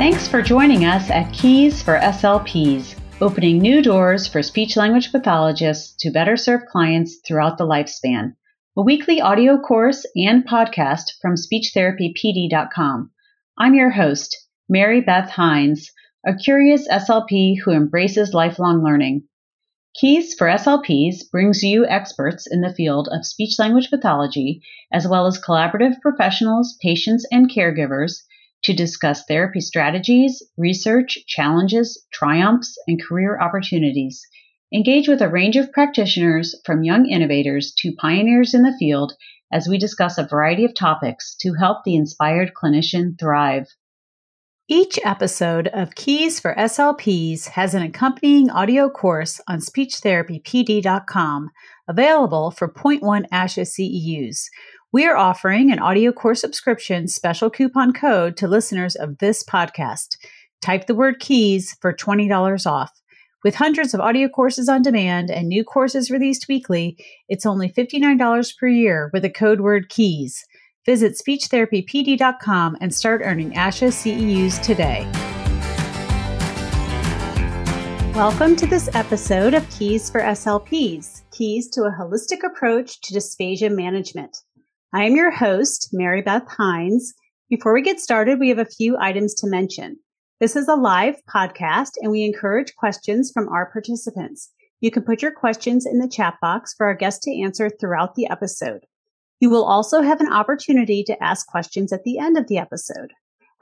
Thanks for joining us at Keys for SLPs, opening new doors for speech language pathologists to better serve clients throughout the lifespan. A weekly audio course and podcast from speechtherapypd.com. I'm your host, Mary Beth Hines, a curious SLP who embraces lifelong learning. Keys for SLPs brings you experts in the field of speech language pathology, as well as collaborative professionals, patients, and caregivers to discuss therapy strategies, research, challenges, triumphs, and career opportunities. Engage with a range of practitioners from young innovators to pioneers in the field as we discuss a variety of topics to help the inspired clinician thrive. Each episode of Keys for SLPs has an accompanying audio course on speechtherapypd.com available for 0.1 ASHA CEUs. We are offering an audio course subscription special coupon code to listeners of this podcast. Type the word keys for $20 off. With hundreds of audio courses on demand and new courses released weekly, it's only $59 per year with the code word keys. Visit speechtherapypd.com and start earning ASHA CEUs today. Welcome to this episode of Keys for SLPs Keys to a Holistic Approach to Dysphagia Management. I am your host, Mary Beth Hines. Before we get started, we have a few items to mention. This is a live podcast and we encourage questions from our participants. You can put your questions in the chat box for our guests to answer throughout the episode. You will also have an opportunity to ask questions at the end of the episode.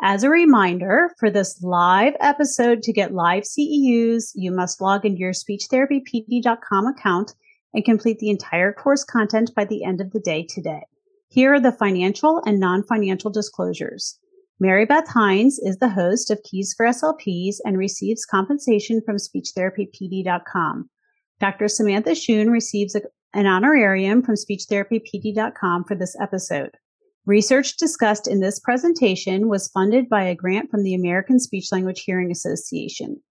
As a reminder, for this live episode to get live CEUs, you must log into your speechtherapypd.com account and complete the entire course content by the end of the day today. Here are the financial and non-financial disclosures. Mary Beth Hines is the host of Keys for SLPs and receives compensation from speechtherapypd.com. Dr. Samantha Shune receives a an honorarium from speechtherapypd.com for this episode. Research discussed in this presentation was funded by a grant from the American Speech Language Hearing Association.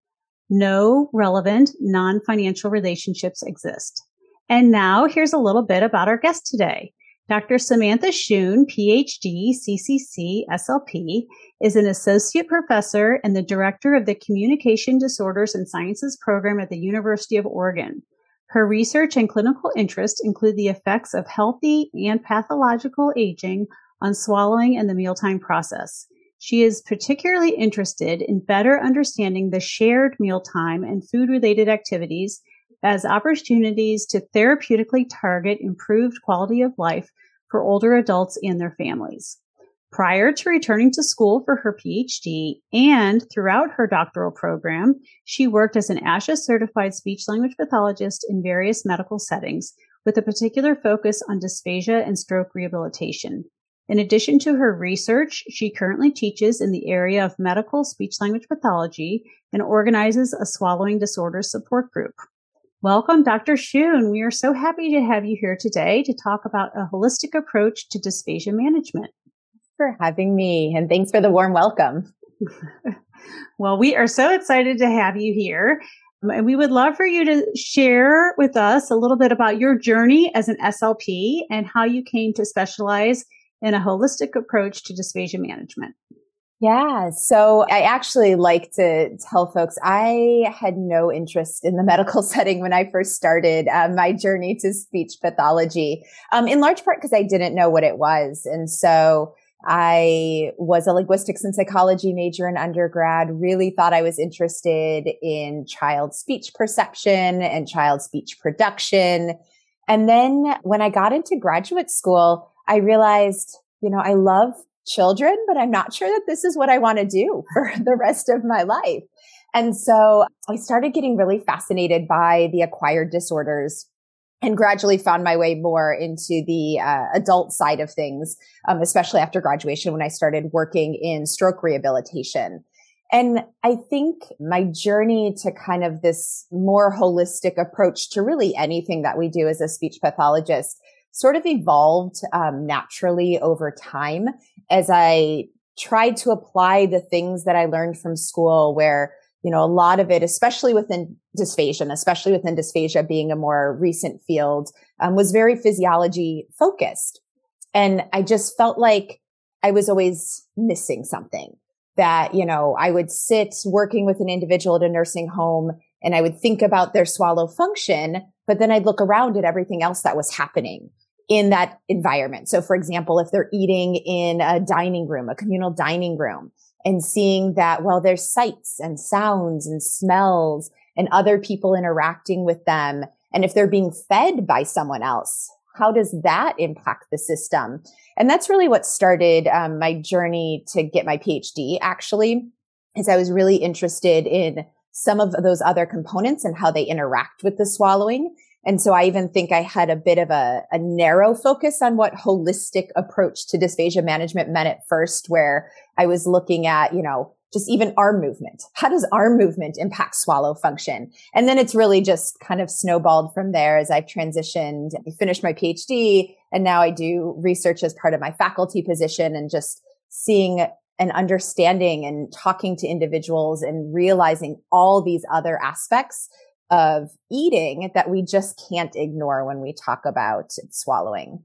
No relevant non-financial relationships exist. And now here's a little bit about our guest today. Dr. Samantha Shune, PhD, CCC, SLP, is an associate professor and the director of the Communication Disorders and Sciences program at the University of Oregon. Her research and clinical interests include the effects of healthy and pathological aging on swallowing and the mealtime process. She is particularly interested in better understanding the shared mealtime and food related activities as opportunities to therapeutically target improved quality of life for older adults and their families. Prior to returning to school for her PhD and throughout her doctoral program, she worked as an ASHA certified speech language pathologist in various medical settings with a particular focus on dysphagia and stroke rehabilitation. In addition to her research, she currently teaches in the area of medical speech language pathology and organizes a swallowing disorders support group. Welcome, Dr. Shune. We are so happy to have you here today to talk about a holistic approach to dysphagia management for having me and thanks for the warm welcome. well, we are so excited to have you here. And we would love for you to share with us a little bit about your journey as an SLP and how you came to specialize in a holistic approach to dysphagia management. Yeah. So I actually like to tell folks I had no interest in the medical setting when I first started uh, my journey to speech pathology, um, in large part because I didn't know what it was. And so I was a linguistics and psychology major in undergrad, really thought I was interested in child speech perception and child speech production. And then when I got into graduate school, I realized, you know, I love children, but I'm not sure that this is what I want to do for the rest of my life. And so I started getting really fascinated by the acquired disorders and gradually found my way more into the uh, adult side of things, um, especially after graduation when I started working in stroke rehabilitation. And I think my journey to kind of this more holistic approach to really anything that we do as a speech pathologist sort of evolved um, naturally over time as I tried to apply the things that I learned from school where you know, a lot of it, especially within dysphagia, especially within dysphagia being a more recent field, um, was very physiology focused. And I just felt like I was always missing something. that, you know, I would sit working with an individual at a nursing home and I would think about their swallow function, but then I'd look around at everything else that was happening in that environment. So for example, if they're eating in a dining room, a communal dining room, and seeing that, well, there's sights and sounds and smells and other people interacting with them. And if they're being fed by someone else, how does that impact the system? And that's really what started um, my journey to get my PhD, actually, is I was really interested in some of those other components and how they interact with the swallowing. And so I even think I had a bit of a, a, narrow focus on what holistic approach to dysphagia management meant at first, where I was looking at, you know, just even arm movement. How does arm movement impact swallow function? And then it's really just kind of snowballed from there as I've transitioned, I finished my PhD, and now I do research as part of my faculty position and just seeing and understanding and talking to individuals and realizing all these other aspects of eating that we just can't ignore when we talk about swallowing.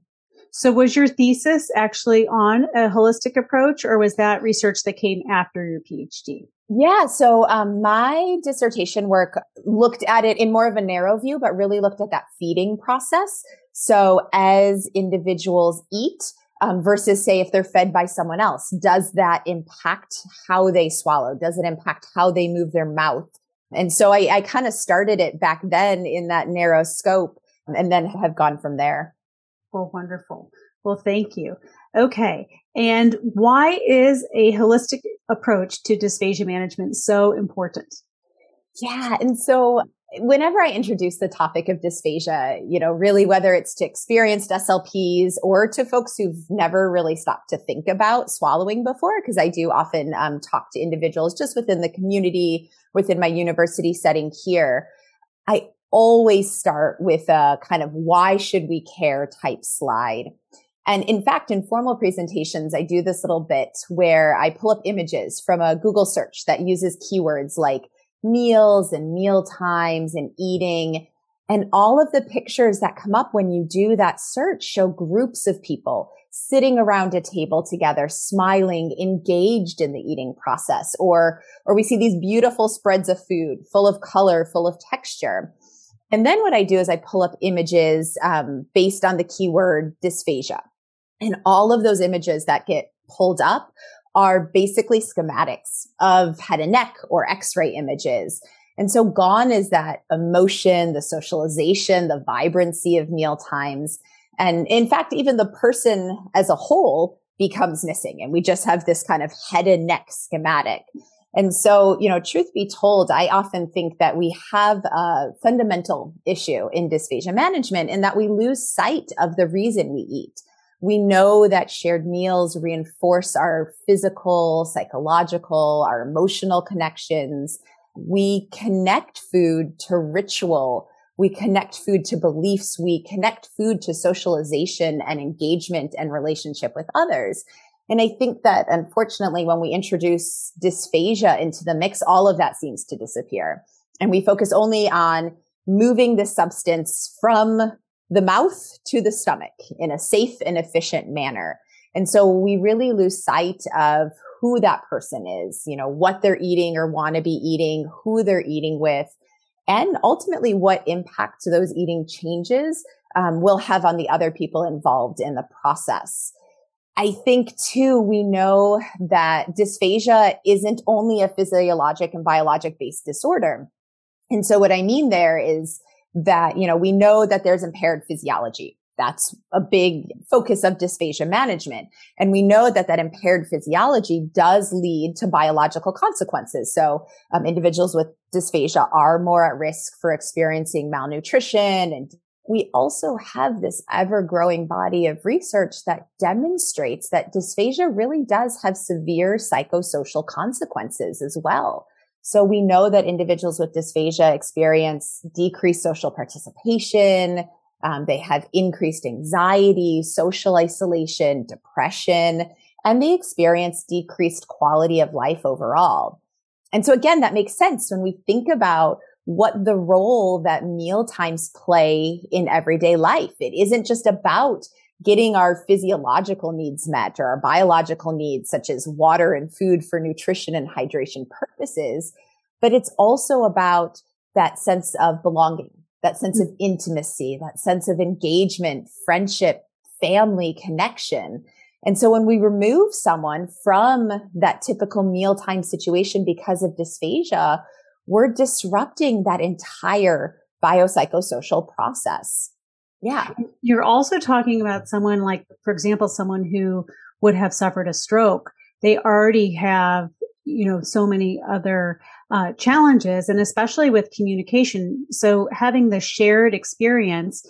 So was your thesis actually on a holistic approach or was that research that came after your PhD? Yeah. So, um, my dissertation work looked at it in more of a narrow view, but really looked at that feeding process. So as individuals eat, um, versus say if they're fed by someone else, does that impact how they swallow? Does it impact how they move their mouth? And so I, I kind of started it back then in that narrow scope and then have gone from there. Well, wonderful. Well, thank you. Okay. And why is a holistic approach to dysphagia management so important? Yeah. And so whenever I introduce the topic of dysphagia, you know, really whether it's to experienced SLPs or to folks who've never really stopped to think about swallowing before, because I do often um, talk to individuals just within the community, within my university setting here. I always start with a kind of why should we care type slide. And in fact, in formal presentations, I do this little bit where I pull up images from a Google search that uses keywords like meals and meal times and eating. And all of the pictures that come up when you do that search show groups of people sitting around a table together, smiling, engaged in the eating process. Or, or we see these beautiful spreads of food full of color, full of texture. And then what I do is I pull up images um, based on the keyword dysphagia. And all of those images that get pulled up are basically schematics of head and neck or x-ray images. And so gone is that emotion, the socialization, the vibrancy of meal times. And in fact, even the person as a whole becomes missing. And we just have this kind of head and neck schematic. And so, you know, truth be told, I often think that we have a fundamental issue in dysphagia management in that we lose sight of the reason we eat we know that shared meals reinforce our physical, psychological, our emotional connections. We connect food to ritual. We connect food to beliefs. We connect food to socialization and engagement and relationship with others. And I think that unfortunately, when we introduce dysphagia into the mix, all of that seems to disappear. And we focus only on moving the substance from the mouth to the stomach in a safe and efficient manner. And so we really lose sight of who that person is, you know, what they're eating or want to be eating, who they're eating with, and ultimately what impact those eating changes um, will have on the other people involved in the process. I think too, we know that dysphagia isn't only a physiologic and biologic based disorder. And so what I mean there is that, you know, we know that there's impaired physiology. That's a big focus of dysphagia management. And we know that that impaired physiology does lead to biological consequences. So um, individuals with dysphagia are more at risk for experiencing malnutrition. And we also have this ever growing body of research that demonstrates that dysphagia really does have severe psychosocial consequences as well. So we know that individuals with dysphagia experience decreased social participation. Um, they have increased anxiety, social isolation, depression, and they experience decreased quality of life overall. And so again, that makes sense when we think about what the role that meal times play in everyday life. It isn't just about getting our physiological needs met or our biological needs, such as water and food for nutrition and hydration purposes. But it's also about that sense of belonging, that sense of mm. intimacy, that sense of engagement, friendship, family connection. And so when we remove someone from that typical mealtime situation because of dysphagia, we're disrupting that entire biopsychosocial process. Yeah. You're also talking about someone like, for example, someone who would have suffered a stroke. They already have, you know, so many other uh, challenges and especially with communication. So having the shared experience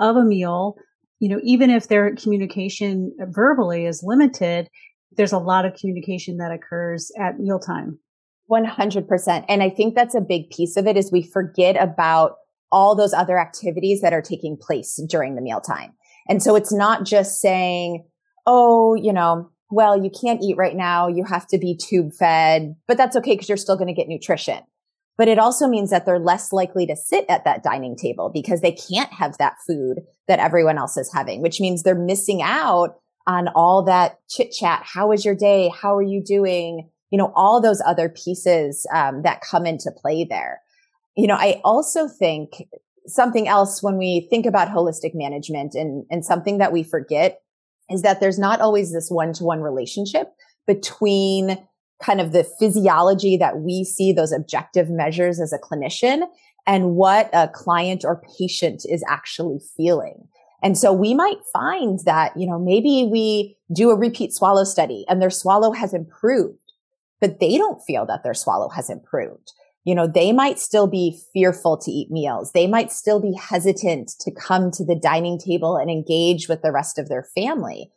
of a meal, you know, even if their communication verbally is limited, there's a lot of communication that occurs at mealtime. 100%. And I think that's a big piece of it is we forget about all those other activities that are taking place during the mealtime. And so it's not just saying, oh, you know, well, you can't eat right now. You have to be tube fed, but that's okay because you're still going to get nutrition. But it also means that they're less likely to sit at that dining table because they can't have that food that everyone else is having, which means they're missing out on all that chit chat. How was your day? How are you doing? You know, all those other pieces um, that come into play there. You know, I also think something else when we think about holistic management and, and something that we forget is that there's not always this one to one relationship between kind of the physiology that we see those objective measures as a clinician and what a client or patient is actually feeling. And so we might find that, you know, maybe we do a repeat swallow study and their swallow has improved, but they don't feel that their swallow has improved you know, they might still be fearful to eat meals. They might still be hesitant to come to the dining table and engage with the rest of their family.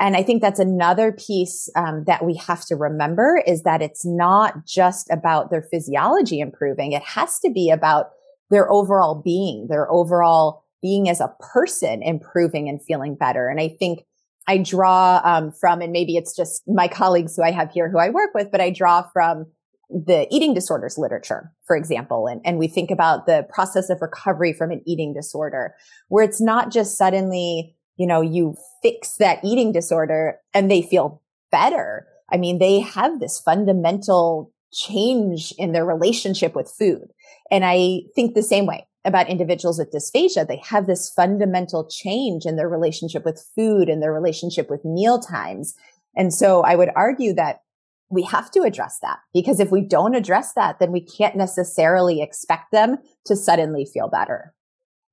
And I think that's another piece um, that we have to remember is that it's not just about their physiology improving. It has to be about their overall being, their overall being as a person improving and feeling better. And I think I draw um, from, and maybe it's just my colleagues who I have here who I work with, but I draw from the eating disorders literature, for example, and, and we think about the process of recovery from an eating disorder, where it's not just suddenly, you know, you fix that eating disorder and they feel better. I mean, they have this fundamental change in their relationship with food. And I think the same way about individuals with dysphagia. They have this fundamental change in their relationship with food and their relationship with meal times. And so I would argue that we have to address that because if we don't address that, then we can't necessarily expect them to suddenly feel better.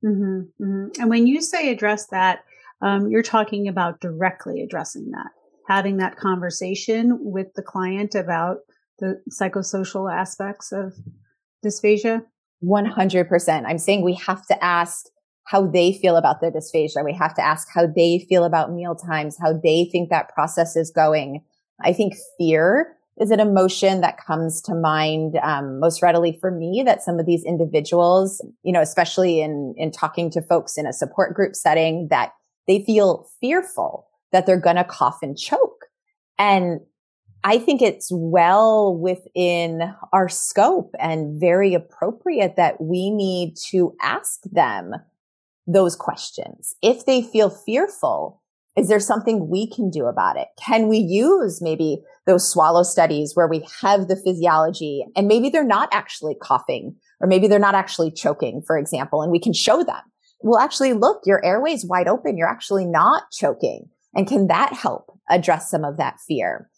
Mm-hmm, mm-hmm. And when you say address that, um, you're talking about directly addressing that, having that conversation with the client about the psychosocial aspects of dysphagia. 100%. I'm saying we have to ask how they feel about their dysphagia. We have to ask how they feel about meal times, how they think that process is going I think fear is an emotion that comes to mind um, most readily for me that some of these individuals, you know, especially in in talking to folks in a support group setting, that they feel fearful that they're going to cough and choke. And I think it's well within our scope and very appropriate that we need to ask them those questions. If they feel fearful, is there something we can do about it? Can we use maybe those swallow studies where we have the physiology and maybe they're not actually coughing or maybe they're not actually choking, for example, and we can show them. Well, actually look, your airway's wide open. You're actually not choking. And can that help address some of that fear?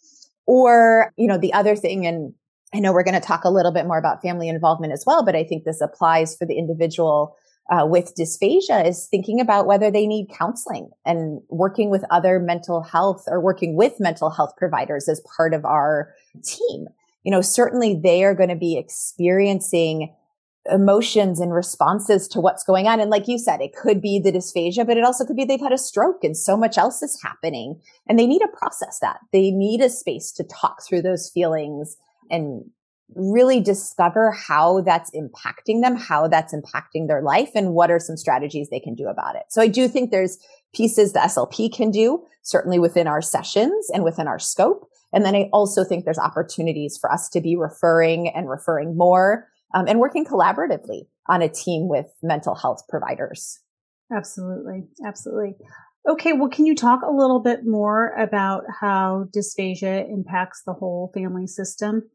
Or, you know, the other thing, and I know we're going to talk a little bit more about family involvement as well, but I think this applies for the individual uh, with dysphagia is thinking about whether they need counseling and working with other mental health or working with mental health providers as part of our team. You know, certainly they are going to be experiencing emotions and responses to what's going on. And like you said, it could be the dysphagia, but it also could be they've had a stroke and so much else is happening and they need to process that. They need a space to talk through those feelings and really discover how that's impacting them, how that's impacting their life, and what are some strategies they can do about it. So I do think there's pieces the SLP can do, certainly within our sessions and within our scope. And then I also think there's opportunities for us to be referring and referring more um, and working collaboratively on a team with mental health providers. Absolutely. Absolutely. Okay, well, can you talk a little bit more about how dysphagia impacts the whole family system?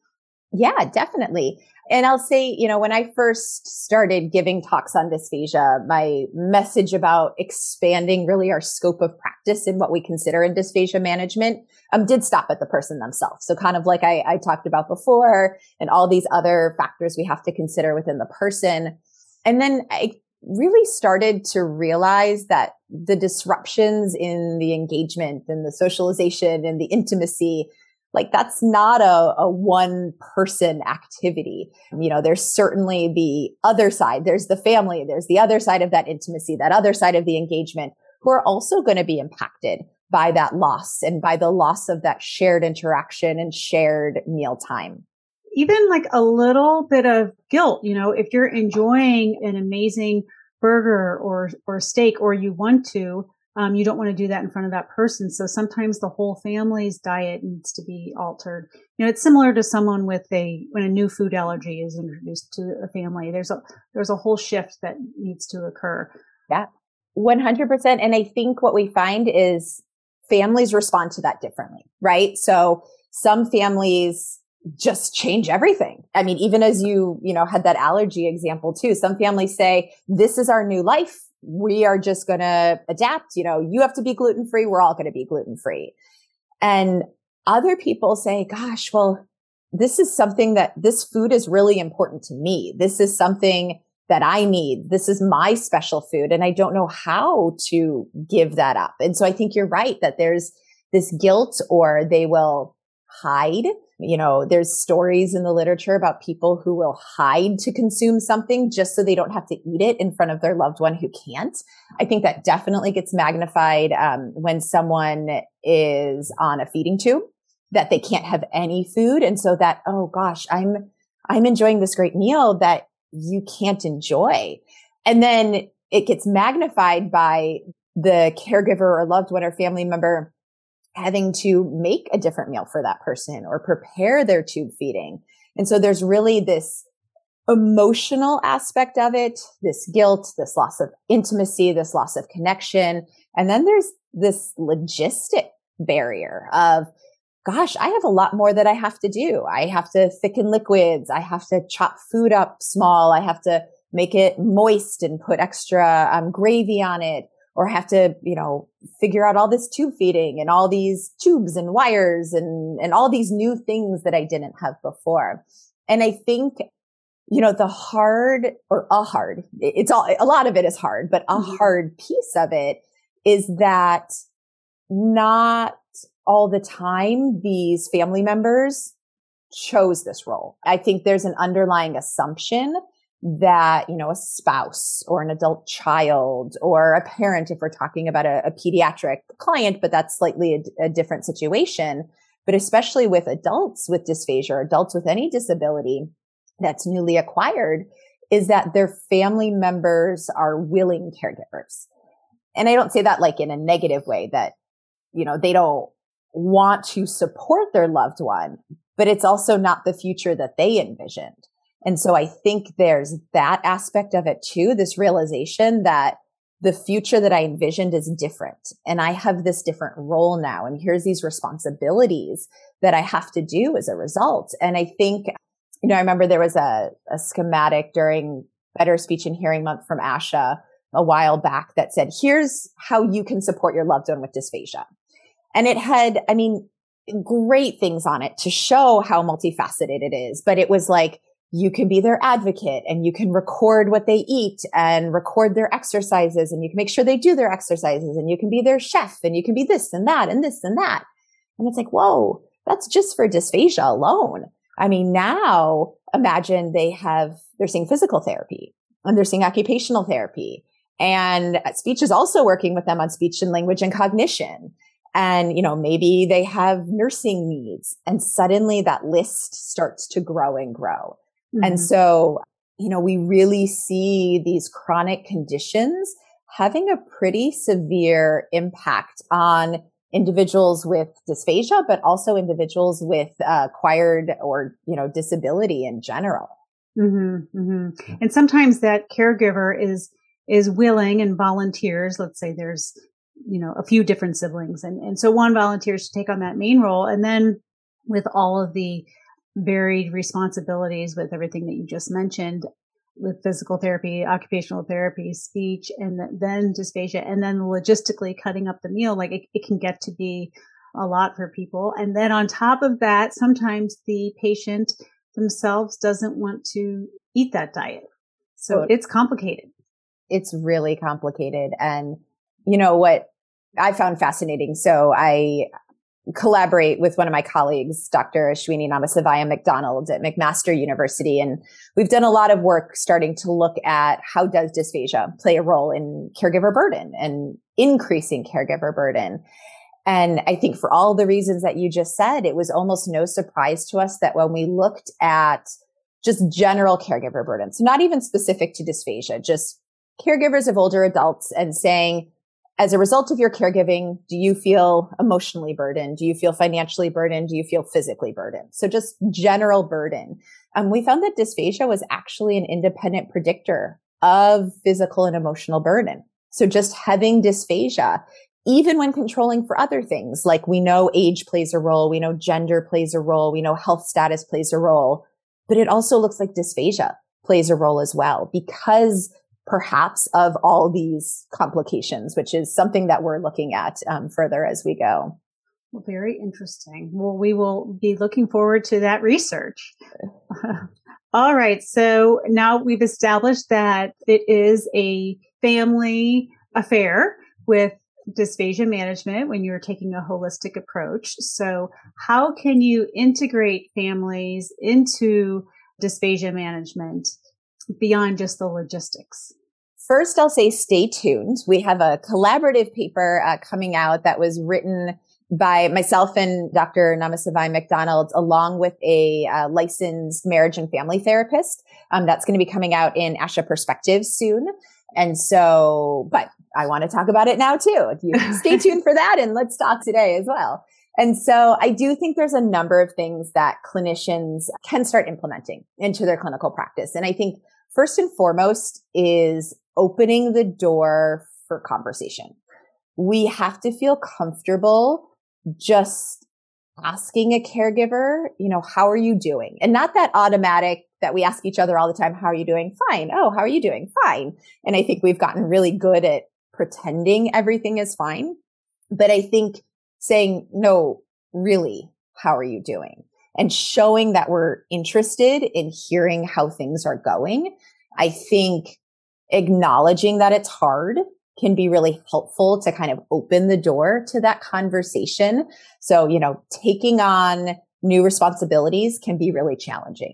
Yeah, definitely. And I'll say, you know, when I first started giving talks on dysphagia, my message about expanding really our scope of practice in what we consider in dysphagia management um, did stop at the person themselves. So kind of like I, I talked about before and all these other factors we have to consider within the person. And then I really started to realize that the disruptions in the engagement and the socialization and the intimacy like that's not a, a one person activity. You know, there's certainly the other side. There's the family. There's the other side of that intimacy, that other side of the engagement who are also going to be impacted by that loss and by the loss of that shared interaction and shared meal time. Even like a little bit of guilt, you know, if you're enjoying an amazing burger or, or steak or you want to, um, you don't want to do that in front of that person. So sometimes the whole family's diet needs to be altered. You know, it's similar to someone with a, when a new food allergy is introduced to a family, there's a, there's a whole shift that needs to occur. Yeah. 100%. And I think what we find is families respond to that differently, right? So some families just change everything. I mean, even as you, you know, had that allergy example too, some families say, this is our new life we are just going to adapt. You know, you have to be gluten free. We're all going to be gluten free. And other people say, gosh, well, this is something that this food is really important to me. This is something that I need. This is my special food. And I don't know how to give that up. And so I think you're right that there's this guilt or they will hide you know, there's stories in the literature about people who will hide to consume something just so they don't have to eat it in front of their loved one who can't. I think that definitely gets magnified um, when someone is on a feeding tube that they can't have any food, and so that oh gosh, I'm I'm enjoying this great meal that you can't enjoy, and then it gets magnified by the caregiver or loved one or family member having to make a different meal for that person or prepare their tube feeding. And so there's really this emotional aspect of it, this guilt, this loss of intimacy, this loss of connection. And then there's this logistic barrier of, gosh, I have a lot more that I have to do. I have to thicken liquids. I have to chop food up small. I have to make it moist and put extra um, gravy on it or have to, you know, figure out all this tube feeding and all these tubes and wires and, and all these new things that I didn't have before. And I think, you know, the hard or a hard, it's all, a lot of it is hard, but a mm-hmm. hard piece of it is that not all the time these family members chose this role. I think there's an underlying assumption that, you know, a spouse or an adult child or a parent, if we're talking about a, a pediatric client, but that's slightly a, a different situation. But especially with adults with dysphagia adults with any disability that's newly acquired is that their family members are willing caregivers. And I don't say that like in a negative way that, you know, they don't want to support their loved one, but it's also not the future that they envisioned. And so I think there's that aspect of it too, this realization that the future that I envisioned is different and I have this different role now. And here's these responsibilities that I have to do as a result. And I think, you know, I remember there was a, a schematic during Better Speech and Hearing Month from ASHA a while back that said, here's how you can support your loved one with dysphagia. And it had, I mean, great things on it to show how multifaceted it is, but it was like, you can be their advocate and you can record what they eat and record their exercises and you can make sure they do their exercises and you can be their chef and you can be this and that and this and that. And it's like, whoa, that's just for dysphagia alone. I mean, now imagine they have, they're seeing physical therapy and they're seeing occupational therapy and speech is also working with them on speech and language and cognition. And, you know, maybe they have nursing needs and suddenly that list starts to grow and grow. Mm-hmm. And so, you know, we really see these chronic conditions having a pretty severe impact on individuals with dysphagia, but also individuals with uh, acquired or, you know, disability in general. Mm-hmm, mm-hmm. And sometimes that caregiver is, is willing and volunteers. Let's say there's you know, a few different siblings. And, and so one volunteers to take on that main role. And then with all of the varied responsibilities with everything that you just mentioned, with physical therapy, occupational therapy, speech, and then dysphagia, and then logistically cutting up the meal, like it, it can get to be a lot for people. And then on top of that, sometimes the patient themselves doesn't want to eat that diet. So it's complicated. It's really complicated. And you know what I found fascinating. So I collaborate with one of my colleagues, Dr. Ashwini Namasivayam-MacDonald at McMaster University. And we've done a lot of work starting to look at how does dysphagia play a role in caregiver burden and increasing caregiver burden. And I think for all the reasons that you just said, it was almost no surprise to us that when we looked at just general caregiver burden, so not even specific to dysphagia, just caregivers of older adults and saying, as a result of your caregiving, do you feel emotionally burdened? Do you feel financially burdened? Do you feel physically burdened? So just general burden. Um, we found that dysphagia was actually an independent predictor of physical and emotional burden. So just having dysphagia, even when controlling for other things, like we know age plays a role, we know gender plays a role, we know health status plays a role, but it also looks like dysphagia plays a role as well because perhaps of all these complications, which is something that we're looking at um, further as we go. Well, very interesting. Well, we will be looking forward to that research. all right. So now we've established that it is a family affair with dysphagia management when you're taking a holistic approach. So how can you integrate families into dysphagia management beyond just the logistics? First, I'll say stay tuned. We have a collaborative paper uh, coming out that was written by myself and Dr. Namasivayam-MacDonald, along with a uh, licensed marriage and family therapist. Um, that's going to be coming out in ASHA Perspectives soon. And so, but I want to talk about it now too. You stay tuned for that and let's talk today as well. And so I do think there's a number of things that clinicians can start implementing into their clinical practice. And I think first and foremost is opening the door for conversation. We have to feel comfortable just asking a caregiver, you know, how are you doing? And not that automatic that we ask each other all the time, how are you doing? Fine. Oh, how are you doing? Fine. And I think we've gotten really good at pretending everything is fine. But I think saying, no, really, how are you doing? And showing that we're interested in hearing how things are going. I think acknowledging that it's hard can be really helpful to kind of open the door to that conversation. So, you know, taking on new responsibilities can be really challenging.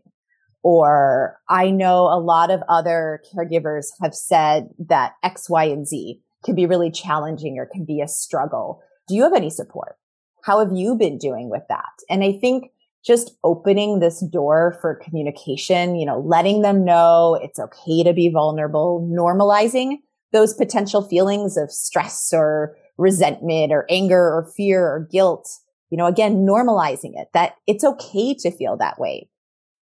Or I know a lot of other caregivers have said that X, Y, and Z can be really challenging or can be a struggle. Do you have any support? How have you been doing with that? And I think just opening this door for communication, you know, letting them know it's okay to be vulnerable, normalizing those potential feelings of stress or resentment or anger or fear or guilt. You know, again, normalizing it that it's okay to feel that way.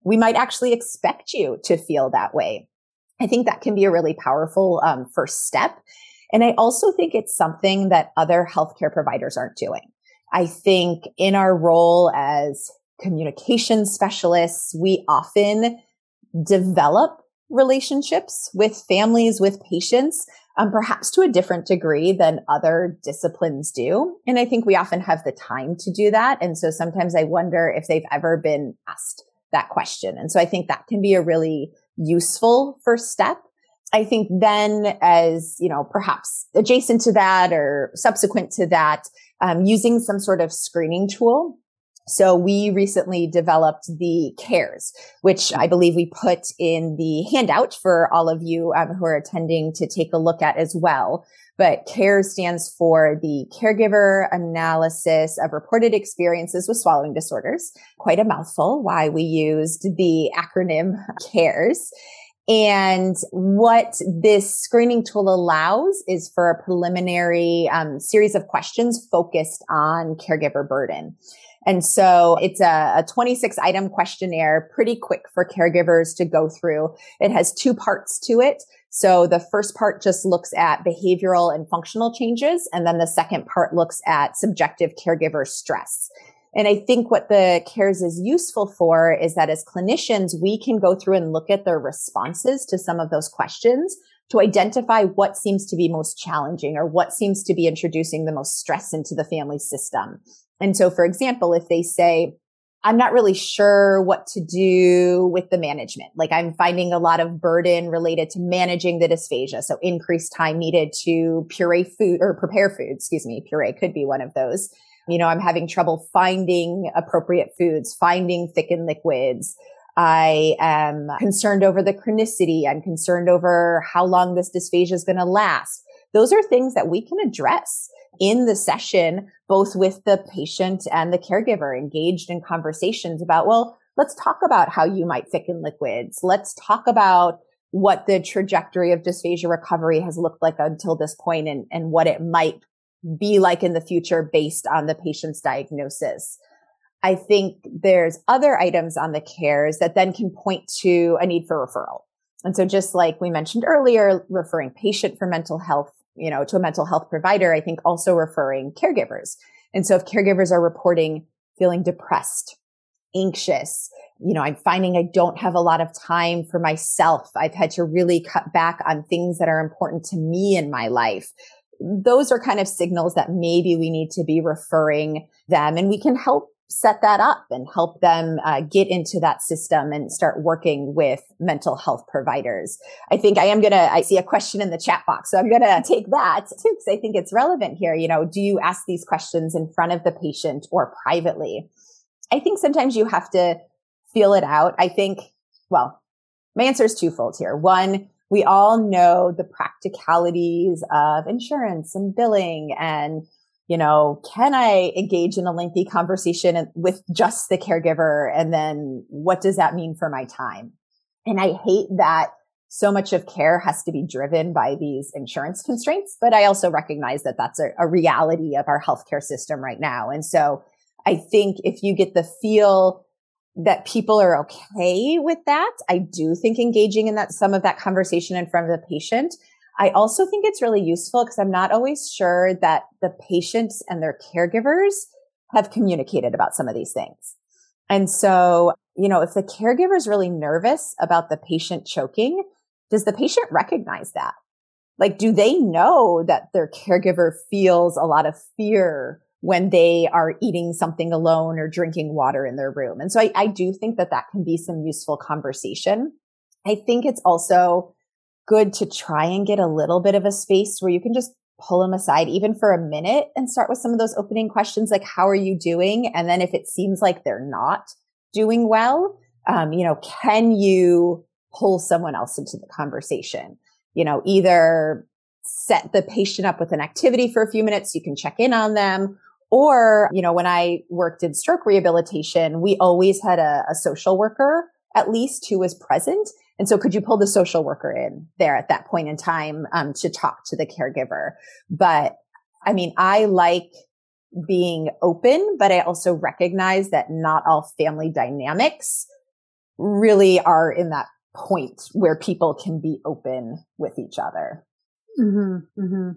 We might actually expect you to feel that way. I think that can be a really powerful um, first step. And I also think it's something that other healthcare providers aren't doing. I think in our role as communication specialists, we often develop relationships with families, with patients, um, perhaps to a different degree than other disciplines do. And I think we often have the time to do that. And so sometimes I wonder if they've ever been asked that question. And so I think that can be a really useful first step. I think then as, you know, perhaps adjacent to that or subsequent to that, um, using some sort of screening tool so we recently developed the CARES, which I believe we put in the handout for all of you um, who are attending to take a look at as well. But CARES stands for the Caregiver Analysis of Reported Experiences with Swallowing Disorders. Quite a mouthful, why we used the acronym CARES. And what this screening tool allows is for a preliminary um, series of questions focused on caregiver burden. And so it's a, a 26 item questionnaire, pretty quick for caregivers to go through. It has two parts to it. So the first part just looks at behavioral and functional changes. And then the second part looks at subjective caregiver stress. And I think what the CARES is useful for is that as clinicians, we can go through and look at their responses to some of those questions to identify what seems to be most challenging or what seems to be introducing the most stress into the family system. And so, for example, if they say, I'm not really sure what to do with the management. Like I'm finding a lot of burden related to managing the dysphagia. So increased time needed to puree food or prepare food. Excuse me. Puree could be one of those. You know, I'm having trouble finding appropriate foods, finding thickened liquids. I am concerned over the chronicity. I'm concerned over how long this dysphagia is going to last. Those are things that we can address in the session, both with the patient and the caregiver engaged in conversations about, well, let's talk about how you might thicken liquids. Let's talk about what the trajectory of dysphagia recovery has looked like until this point and, and what it might be like in the future based on the patient's diagnosis. I think there's other items on the cares that then can point to a need for referral. And so just like we mentioned earlier, referring patient for mental health, you know, to a mental health provider, I think also referring caregivers. And so if caregivers are reporting feeling depressed, anxious, you know, I'm finding I don't have a lot of time for myself. I've had to really cut back on things that are important to me in my life those are kind of signals that maybe we need to be referring them and we can help set that up and help them uh, get into that system and start working with mental health providers. I think I am going to, I see a question in the chat box. So I'm going to take that too, because I think it's relevant here. You know, do you ask these questions in front of the patient or privately? I think sometimes you have to feel it out. I think, well, my answer is twofold here. One, we all know the practicalities of insurance and billing and you know, can I engage in a lengthy conversation with just the caregiver? And then what does that mean for my time? And I hate that so much of care has to be driven by these insurance constraints, but I also recognize that that's a, a reality of our healthcare system right now. And so I think if you get the feel that people are okay with that. I do think engaging in that, some of that conversation in front of the patient. I also think it's really useful because I'm not always sure that the patients and their caregivers have communicated about some of these things. And so, you know, if the caregiver is really nervous about the patient choking, does the patient recognize that? Like, do they know that their caregiver feels a lot of fear when they are eating something alone or drinking water in their room. And so I, I do think that that can be some useful conversation. I think it's also good to try and get a little bit of a space where you can just pull them aside even for a minute and start with some of those opening questions like how are you doing and then if it seems like they're not doing well um, you know can you pull someone else into the conversation you know either set the patient up with an activity for a few minutes you can check in on them or, you know, when I worked in stroke rehabilitation, we always had a, a social worker at least who was present. And so could you pull the social worker in there at that point in time um, to talk to the caregiver? But I mean, I like being open, but I also recognize that not all family dynamics really are in that point where people can be open with each other. Mm-hmm, mm-hmm.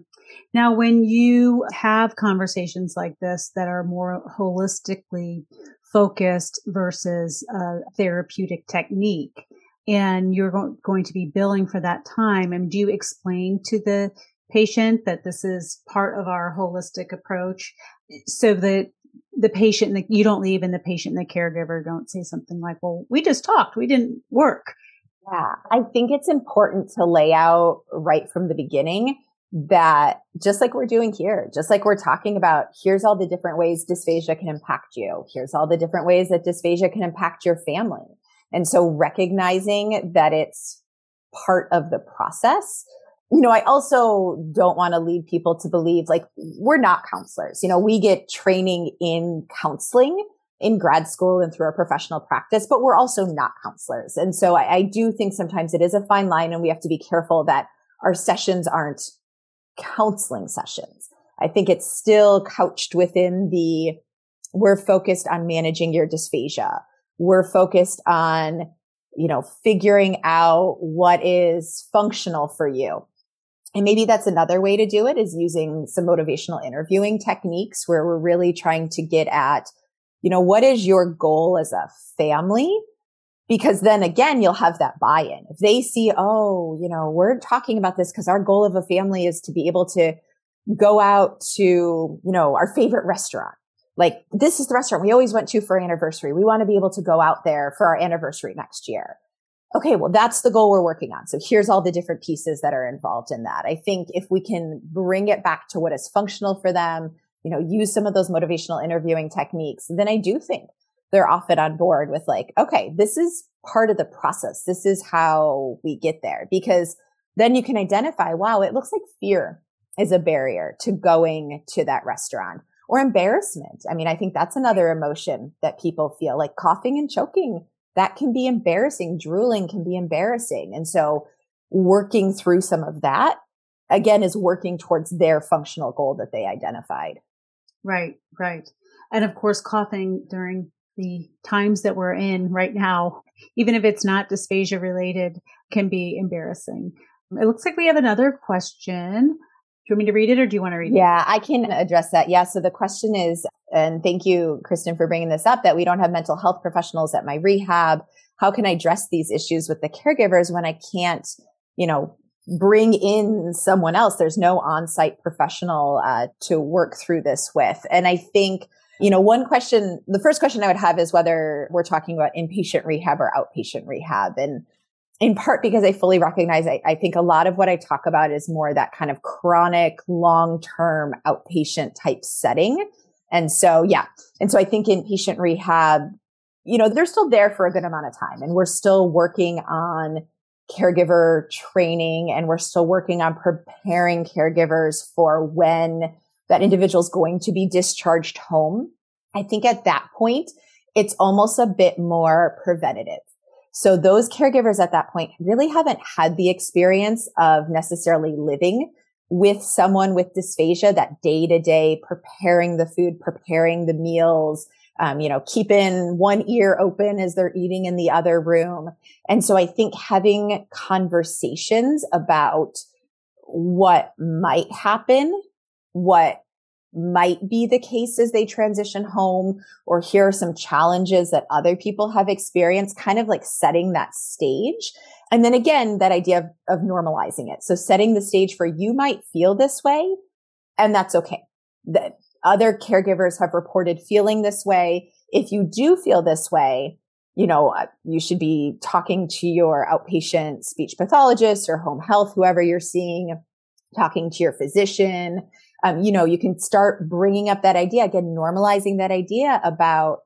Now, when you have conversations like this that are more holistically focused versus a therapeutic technique, and you're going to be billing for that time, and do you explain to the patient that this is part of our holistic approach so that the patient, you don't leave and the patient and the caregiver don't say something like, well, we just talked, we didn't work yeah, I think it's important to lay out right from the beginning that just like we're doing here, just like we're talking about, here's all the different ways dysphagia can impact you. Here's all the different ways that dysphagia can impact your family. And so recognizing that it's part of the process. You know, I also don't want to lead people to believe like we're not counselors. You know, we get training in counseling in grad school and through our professional practice, but we're also not counselors. And so I, I, do think sometimes it is a fine line and we have to be careful that our sessions aren't counseling sessions. I think it's still couched within the, we're focused on managing your dysphagia. We're focused on you know, figuring out what is functional for you. And maybe that's another way to do it is using some motivational interviewing techniques where we're really trying to get at, you know, what is your goal as a family? Because then again, you'll have that buy-in. If they see, oh, you know, we're talking about this because our goal of a family is to be able to go out to, you know, our favorite restaurant. Like this is the restaurant we always went to for anniversary. We want to be able to go out there for our anniversary next year. Okay. Well, that's the goal we're working on. So here's all the different pieces that are involved in that. I think if we can bring it back to what is functional for them, you know, use some of those motivational interviewing techniques, then I do think they're often on board with like, okay, this is part of the process. This is how we get there because then you can identify, wow, it looks like fear is a barrier to going to that restaurant or embarrassment. I mean, I think that's another emotion that people feel like coughing and choking. That can be embarrassing. Drooling can be embarrassing. And so working through some of that again is working towards their functional goal that they identified. Right, right. And of course, coughing during the times that we're in right now, even if it's not dysphagia related, can be embarrassing. It looks like we have another question you want me to read it or do you want to read it? Yeah, I can address that. Yeah. So the question is, and thank you, Kristen, for bringing this up, that we don't have mental health professionals at my rehab. How can I address these issues with the caregivers when I can't, you know, bring in someone else? There's no on-site professional uh, to work through this with. And I think, you know, one question, the first question I would have is whether we're talking about inpatient rehab or outpatient rehab. And in part because I fully recognize I, I, think a lot of what I talk about is more that kind of chronic, long term outpatient type setting. And so, yeah. And so I think inpatient rehab, you know, they're still there for a good amount of time and we're still working on caregiver training and we're still working on preparing caregivers for when that individual is going to be discharged home. I think at that point, it's almost a bit more preventative so those caregivers at that point really haven't had the experience of necessarily living with someone with dysphagia that day to day preparing the food, preparing the meals, um, you know, keeping one ear open as they're eating in the other room. And so I think having conversations about what might happen, what might be the case as they transition home or here are some challenges that other people have experienced, kind of like setting that stage. And then again, that idea of, of normalizing it. So setting the stage for you might feel this way and that's okay. That other caregivers have reported feeling this way. If you do feel this way, you know, uh, you should be talking to your outpatient speech pathologist or home health, whoever you're seeing, talking to your physician, um, you know, you can start bringing up that idea again, normalizing that idea about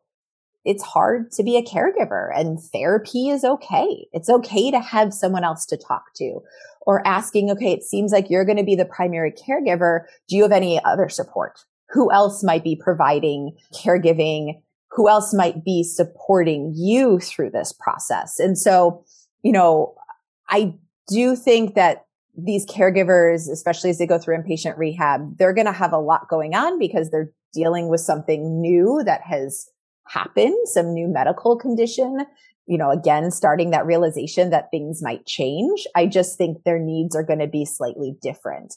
it's hard to be a caregiver and therapy is okay. It's okay to have someone else to talk to or asking, okay, it seems like you're going to be the primary caregiver. Do you have any other support? Who else might be providing caregiving? Who else might be supporting you through this process? And so, you know, I do think that these caregivers, especially as they go through inpatient rehab, they're going to have a lot going on because they're dealing with something new that has happened, some new medical condition. You know, again, starting that realization that things might change. I just think their needs are going to be slightly different.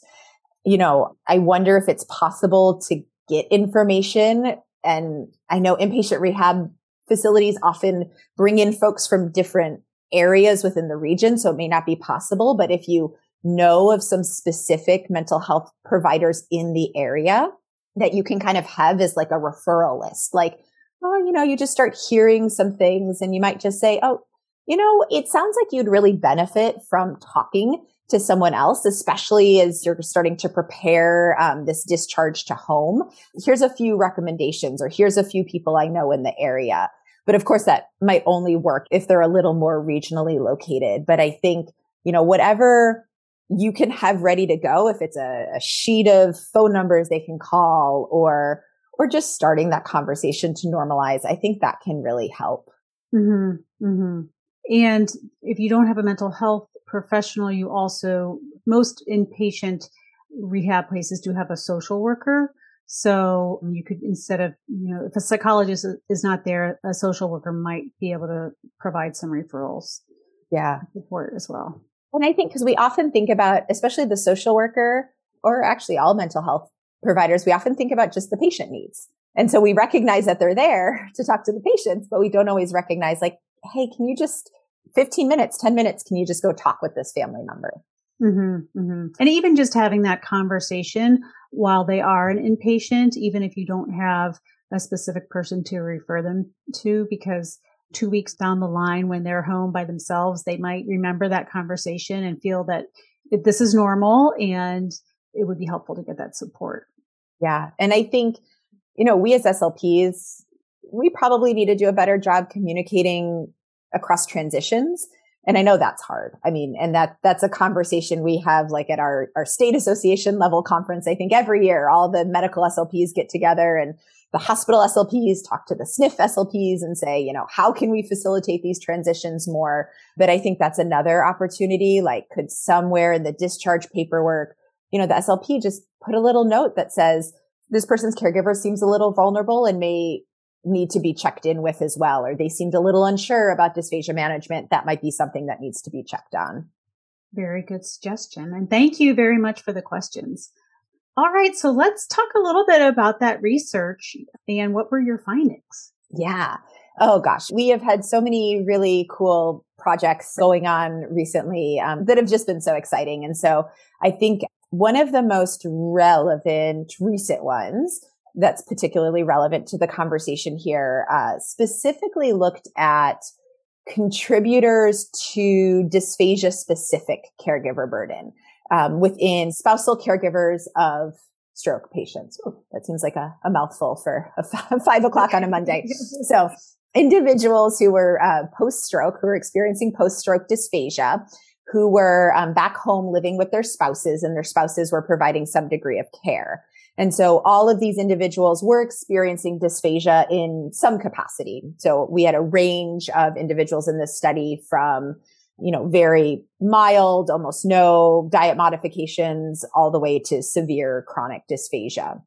You know, I wonder if it's possible to get information. And I know inpatient rehab facilities often bring in folks from different areas within the region. So it may not be possible, but if you know of some specific mental health providers in the area that you can kind of have as like a referral list. Like, oh, you know, you just start hearing some things and you might just say, oh, you know, it sounds like you'd really benefit from talking to someone else, especially as you're starting to prepare um, this discharge to home. Here's a few recommendations, or here's a few people I know in the area. But of course, that might only work if they're a little more regionally located. But I think, you know, whatever you can have ready to go if it's a, a sheet of phone numbers they can call or or just starting that conversation to normalize i think that can really help mm-hmm, mm-hmm. and if you don't have a mental health professional you also most inpatient rehab places do have a social worker So you could, instead of, you know, if a psychologist is not there, a social worker might be able to provide some referrals. Yeah. Support as well. And I think because we often think about, especially the social worker or actually all mental health providers, we often think about just the patient needs. And so we recognize that they're there to talk to the patients, but we don't always recognize like, Hey, can you just 15 minutes, 10 minutes, can you just go talk with this family member? Mm-hmm, mm-hmm. And even just having that conversation while they are an inpatient, even if you don't have a specific person to refer them to, because two weeks down the line when they're home by themselves, they might remember that conversation and feel that this is normal and it would be helpful to get that support. Yeah. And I think, you know, we as SLPs, we probably need to do a better job communicating across transitions. And I know that's hard. I mean, and that, that's a conversation we have like at our, our state association level conference. I think every year all the medical SLPs get together and the hospital SLPs talk to the SNF SLPs and say, you know, how can we facilitate these transitions more? But I think that's another opportunity. Like could somewhere in the discharge paperwork, you know, the SLP just put a little note that says, this person's caregiver seems a little vulnerable and may need to be checked in with as well, or they seemed a little unsure about dysphagia management. That might be something that needs to be checked on. Very good suggestion. And thank you very much for the questions. All right. So let's talk a little bit about that research and what were your findings? Yeah. Oh gosh, we have had so many really cool projects going on recently um, that have just been so exciting. And so I think one of the most relevant recent ones that's particularly relevant to the conversation here uh, specifically looked at contributors to dysphagia specific caregiver burden um, within spousal caregivers of stroke patients. Ooh, that seems like a, a mouthful for a f- five o'clock on a Monday. so individuals who were uh, post stroke, who were experiencing post stroke dysphagia, who were um, back home living with their spouses and their spouses were providing some degree of care. And so all of these individuals were experiencing dysphagia in some capacity. So we had a range of individuals in this study from, you know, very mild, almost no diet modifications all the way to severe chronic dysphagia.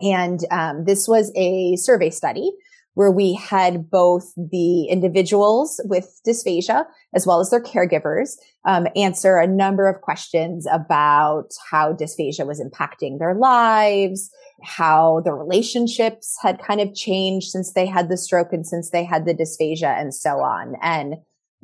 And um, this was a survey study where we had both the individuals with dysphagia as well as their caregivers um, answer a number of questions about how dysphagia was impacting their lives, how the relationships had kind of changed since they had the stroke and since they had the dysphagia and so on. And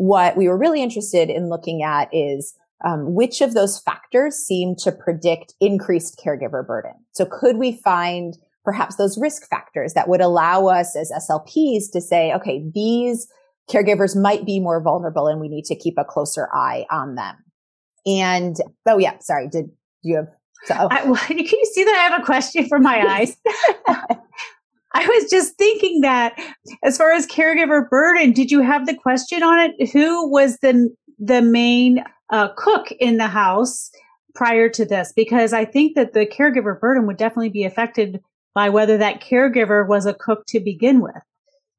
what we were really interested in looking at is um, which of those factors seem to predict increased caregiver burden. So could we find perhaps those risk factors that would allow us as SLPs to say, okay, these caregivers might be more vulnerable and we need to keep a closer eye on them. And, oh yeah, sorry, did you have, so. I, can you see that I have a question for my eyes? I was just thinking that as far as caregiver burden, did you have the question on it? Who was the, the main uh, cook in the house prior to this? Because I think that the caregiver burden would definitely be affected by whether that caregiver was a cook to begin with.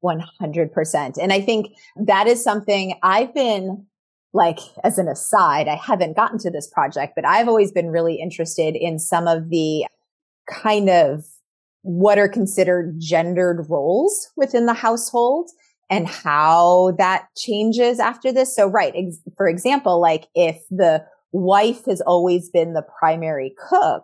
100%. And I think that is something I've been like, as an aside, I haven't gotten to this project, but I've always been really interested in some of the kind of what are considered gendered roles within the household and how that changes after this. So, right. Ex- for example, like if the wife has always been the primary cook,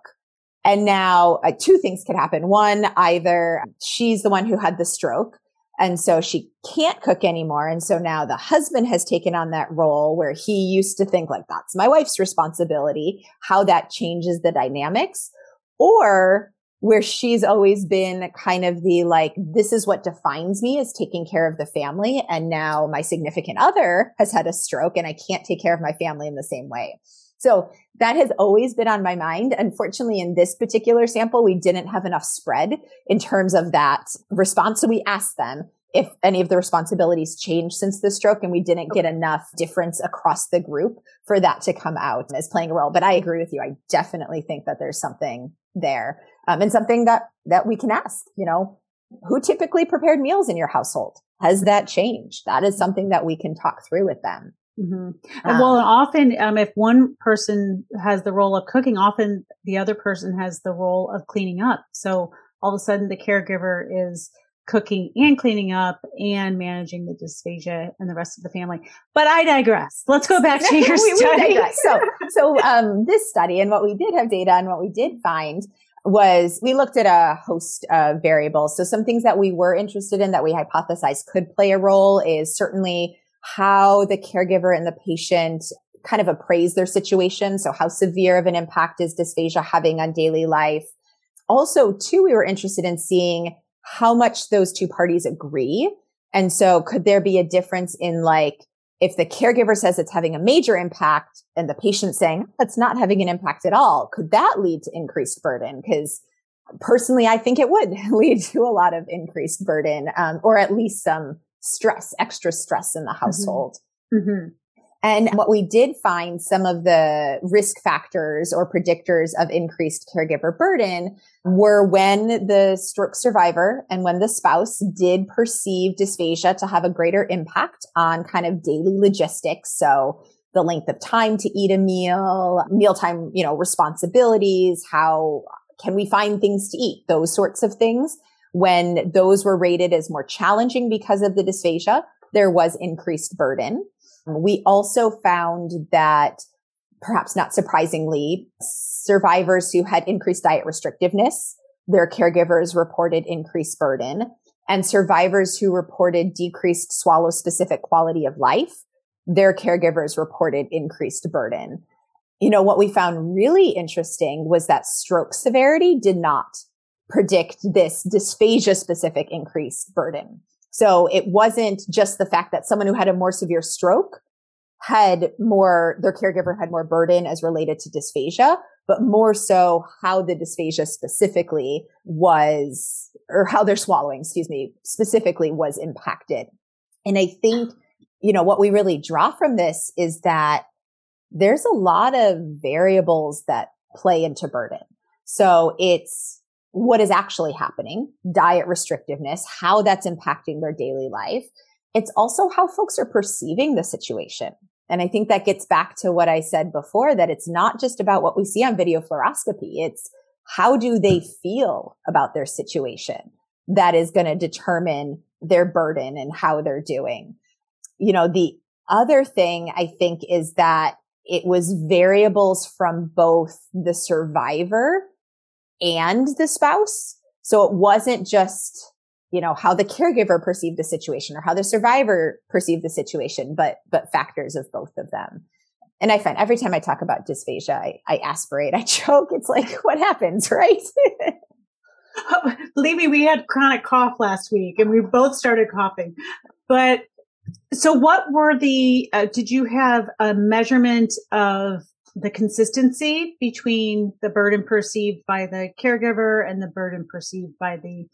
and now uh, two things could happen. One, either she's the one who had the stroke. And so she can't cook anymore. And so now the husband has taken on that role where he used to think like, that's my wife's responsibility, how that changes the dynamics or where she's always been kind of the like, this is what defines me is taking care of the family. And now my significant other has had a stroke and I can't take care of my family in the same way. So that has always been on my mind. Unfortunately, in this particular sample, we didn't have enough spread in terms of that response. So we asked them if any of the responsibilities changed since the stroke and we didn't get enough difference across the group for that to come out as playing a role. But I agree with you. I definitely think that there's something there um, and something that, that we can ask, you know, who typically prepared meals in your household? Has that changed? That is something that we can talk through with them. Mm-hmm. Um, well, often, um, if one person has the role of cooking, often the other person has the role of cleaning up. So all of a sudden the caregiver is cooking and cleaning up and managing the dysphagia and the rest of the family. But I digress. Let's go back to your we, study. We so, so um, this study and what we did have data and what we did find was we looked at a host of variables. So some things that we were interested in that we hypothesized could play a role is certainly how the caregiver and the patient kind of appraise their situation. So how severe of an impact is dysphagia having on daily life? Also, too, we were interested in seeing how much those two parties agree. And so could there be a difference in like, if the caregiver says it's having a major impact and the patient saying it's not having an impact at all, could that lead to increased burden? Because personally, I think it would lead to a lot of increased burden, um, or at least some stress, extra stress in the mm-hmm. household. Mm-hmm. Mm-hmm. And what we did find some of the risk factors or predictors of increased caregiver burden were when the stroke survivor and when the spouse did perceive dysphagia to have a greater impact on kind of daily logistics. So the length of time to eat a meal, mealtime, you know, responsibilities, how can we find things to eat? Those sorts of things. When those were rated as more challenging because of the dysphagia, there was increased burden. We also found that perhaps not surprisingly, survivors who had increased diet restrictiveness, their caregivers reported increased burden and survivors who reported decreased swallow specific quality of life, their caregivers reported increased burden. You know, what we found really interesting was that stroke severity did not predict this dysphagia specific increased burden. So it wasn't just the fact that someone who had a more severe stroke had more, their caregiver had more burden as related to dysphagia, but more so how the dysphagia specifically was, or how they're swallowing, excuse me, specifically was impacted. And I think, you know, what we really draw from this is that there's a lot of variables that play into burden. So it's what is actually happening, diet restrictiveness, how that's impacting their daily life. It's also how folks are perceiving the situation. And I think that gets back to what I said before, that it's not just about what we see on video fluoroscopy. It's how do they feel about their situation that is going to determine their burden and how they're doing. You know, the other thing I think is that it was variables from both the survivor and the spouse. So it wasn't just, you know, how the caregiver perceived the situation or how the survivor perceived the situation, but, but factors of both of them. And I find every time I talk about dysphagia, I, I aspirate, I choke. It's like, what happens, right? Believe me, we had chronic cough last week and we both started coughing. But so what were the, uh, did you have a measurement of the consistency between the burden perceived by the caregiver and the burden perceived by the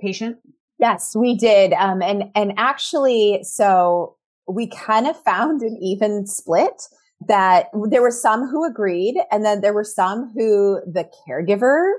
patient? Yes, we did. Um, and, and actually, so we kind of found an even split that there were some who agreed and then there were some who the caregiver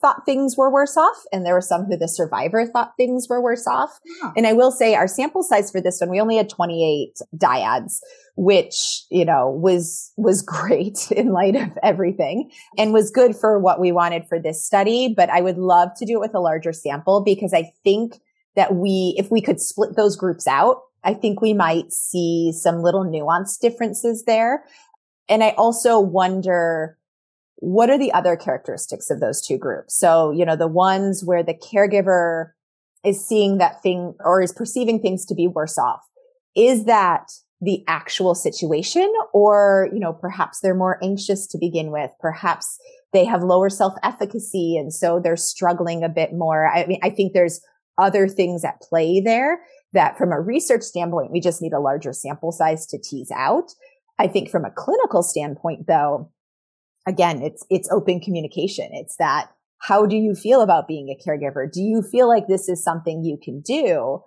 thought things were worse off and there were some who the survivor thought things were worse off. Yeah. And I will say our sample size for this one, we only had 28 dyads, which, you know, was, was great in light of everything and was good for what we wanted for this study. But I would love to do it with a larger sample because I think that we, if we could split those groups out, I think we might see some little nuanced differences there. And I also wonder, what are the other characteristics of those two groups? So, you know, the ones where the caregiver is seeing that thing or is perceiving things to be worse off. Is that the actual situation or, you know, perhaps they're more anxious to begin with. Perhaps they have lower self efficacy. And so they're struggling a bit more. I mean, I think there's other things at play there that from a research standpoint, we just need a larger sample size to tease out. I think from a clinical standpoint, though, again, it's, it's open communication. It's that how do you feel about being a caregiver? Do you feel like this is something you can do?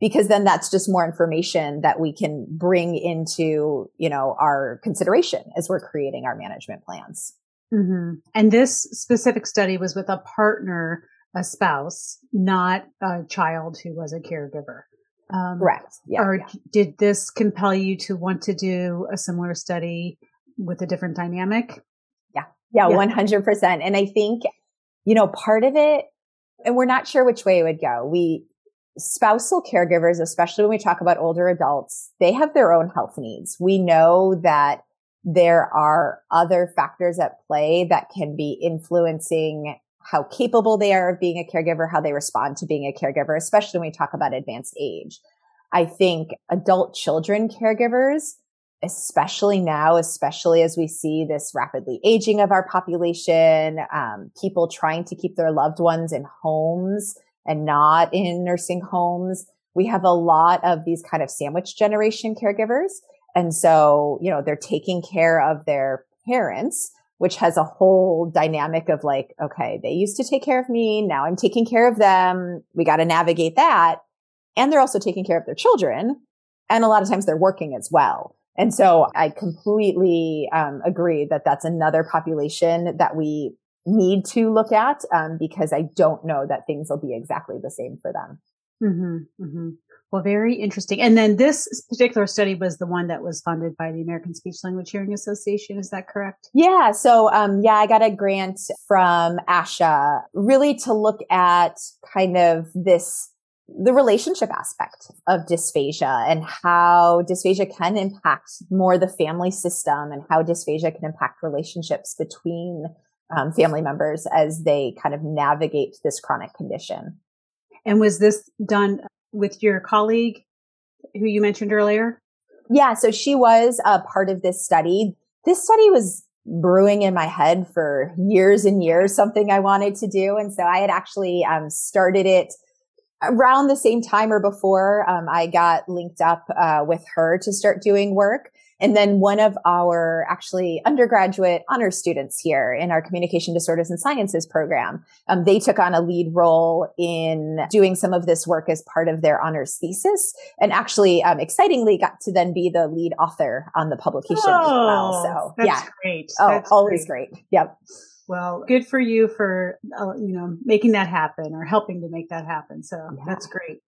Because then that's just more information that we can bring into, you know, our consideration as we're creating our management plans. Mm-hmm. And this specific study was with a partner, a spouse, not a child who was a caregiver. Um, Correct. Yeah, or yeah. did this compel you to want to do a similar study with a different dynamic? Yeah, 100%. And I think, you know, part of it and we're not sure which way it would go. We, spousal caregivers, especially when we talk about older adults, they have their own health needs. We know that there are other factors at play that can be influencing how capable they are of being a caregiver, how they respond to being a caregiver, especially when we talk about advanced age. I think adult children caregivers, especially now, especially as we see this rapidly aging of our population, um, people trying to keep their loved ones in homes and not in nursing homes. We have a lot of these kind of sandwich generation caregivers. And so, you know, they're taking care of their parents, which has a whole dynamic of like, okay, they used to take care of me. Now I'm taking care of them. We got to navigate that. And they're also taking care of their children. And a lot of times they're working as well. And so I completely um, agree that that's another population that we need to look at um, because I don't know that things will be exactly the same for them. Mm-hmm, mm-hmm. Well, very interesting. And then this particular study was the one that was funded by the American Speech Language Hearing Association. Is that correct? Yeah. So, um, yeah, I got a grant from ASHA really to look at kind of this the relationship aspect of dysphagia and how dysphagia can impact more the family system and how dysphagia can impact relationships between um, family members as they kind of navigate this chronic condition. And was this done with your colleague who you mentioned earlier? Yeah, so she was a part of this study. This study was brewing in my head for years and years, something I wanted to do. And so I had actually um, started it around the same time or before um, I got linked up uh, with her to start doing work. And then one of our actually undergraduate honor students here in our communication disorders and sciences program, um, they took on a lead role in doing some of this work as part of their honors thesis and actually um, excitingly got to then be the lead author on the publication oh, as well. So that's yeah. great. Oh, that's always great. great. Yep. Well, good for you for, uh, you know, making that happen or helping to make that happen. So yeah. that's great.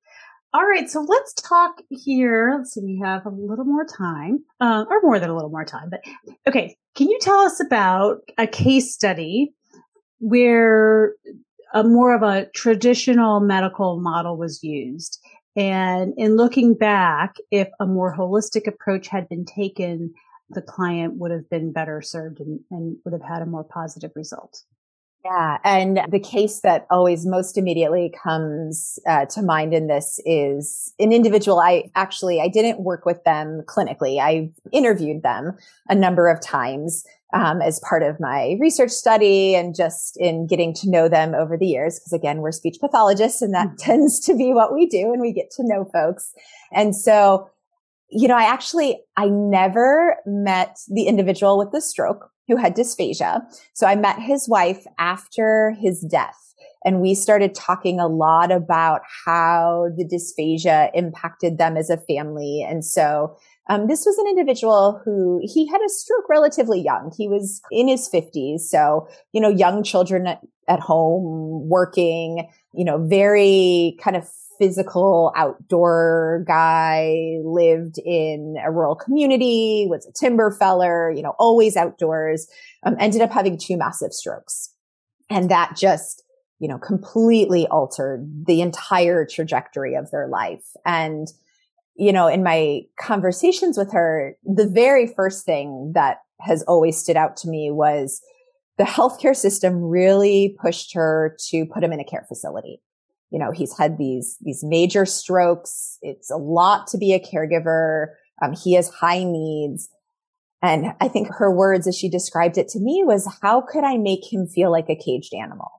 All right, so let's talk here. Let's see, we have a little more time, uh, or more than a little more time. But okay, can you tell us about a case study where a more of a traditional medical model was used? And in looking back, if a more holistic approach had been taken, the client would have been better served and, and would have had a more positive result. Yeah. And the case that always most immediately comes uh, to mind in this is an individual. I actually, I didn't work with them clinically. I interviewed them a number of times um, as part of my research study and just in getting to know them over the years. Cause again, we're speech pathologists and that mm-hmm. tends to be what we do and we get to know folks. And so, you know, I actually, I never met the individual with the stroke who had dysphagia. So I met his wife after his death. And we started talking a lot about how the dysphagia impacted them as a family. And so um, this was an individual who he had a stroke relatively young. He was in his 50s. So, you know, young children at, at home, working, you know, very kind of physical outdoor guy, lived in a rural community, was a timber feller, you know, always outdoors, um, ended up having two massive strokes. And that just, you know, completely altered the entire trajectory of their life. And, you know, in my conversations with her, the very first thing that has always stood out to me was the healthcare system really pushed her to put him in a care facility you know, he's had these, these major strokes. It's a lot to be a caregiver. Um, he has high needs. And I think her words as she described it to me was, how could I make him feel like a caged animal?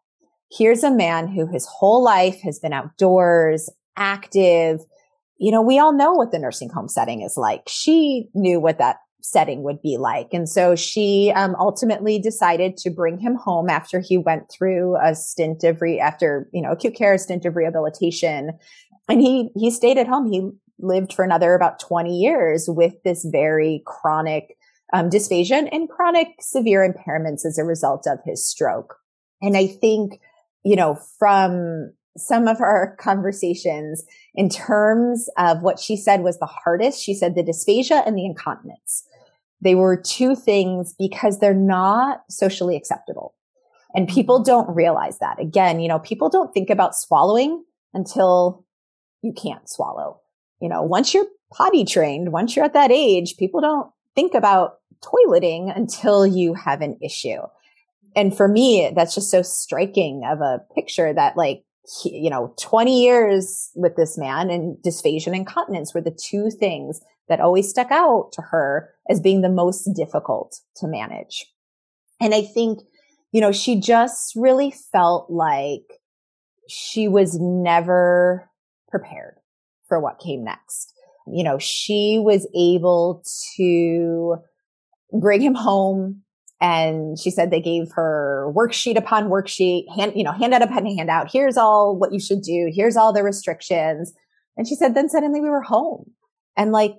Here's a man who his whole life has been outdoors, active. You know, we all know what the nursing home setting is like. She knew what that setting would be like. And so she um, ultimately decided to bring him home after he went through a stint of re- after you know acute care, stint of rehabilitation, and he he stayed at home. He lived for another about twenty years with this very chronic um, dysphagia and chronic severe impairments as a result of his stroke. And I think you know from some of our conversations in terms of what she said was the hardest. She said the dysphagia and the incontinence. They were two things because they're not socially acceptable. And mm-hmm. people don't realize that. Again, you know, people don't think about swallowing until you can't swallow. You know, once you're potty trained, once you're at that age, people don't think about toileting until you have an issue. And for me, that's just so striking of a picture that like, you know, 20 years with this man and dysphagia and incontinence were the two things that always stuck out to her as being the most difficult to manage. And I think, you know, she just really felt like she was never prepared for what came next. You know, she was able to bring him home and she said they gave her worksheet upon worksheet, hand, you know, handout upon handout. Here's all what you should do. Here's all the restrictions. And she said, then suddenly we were home and like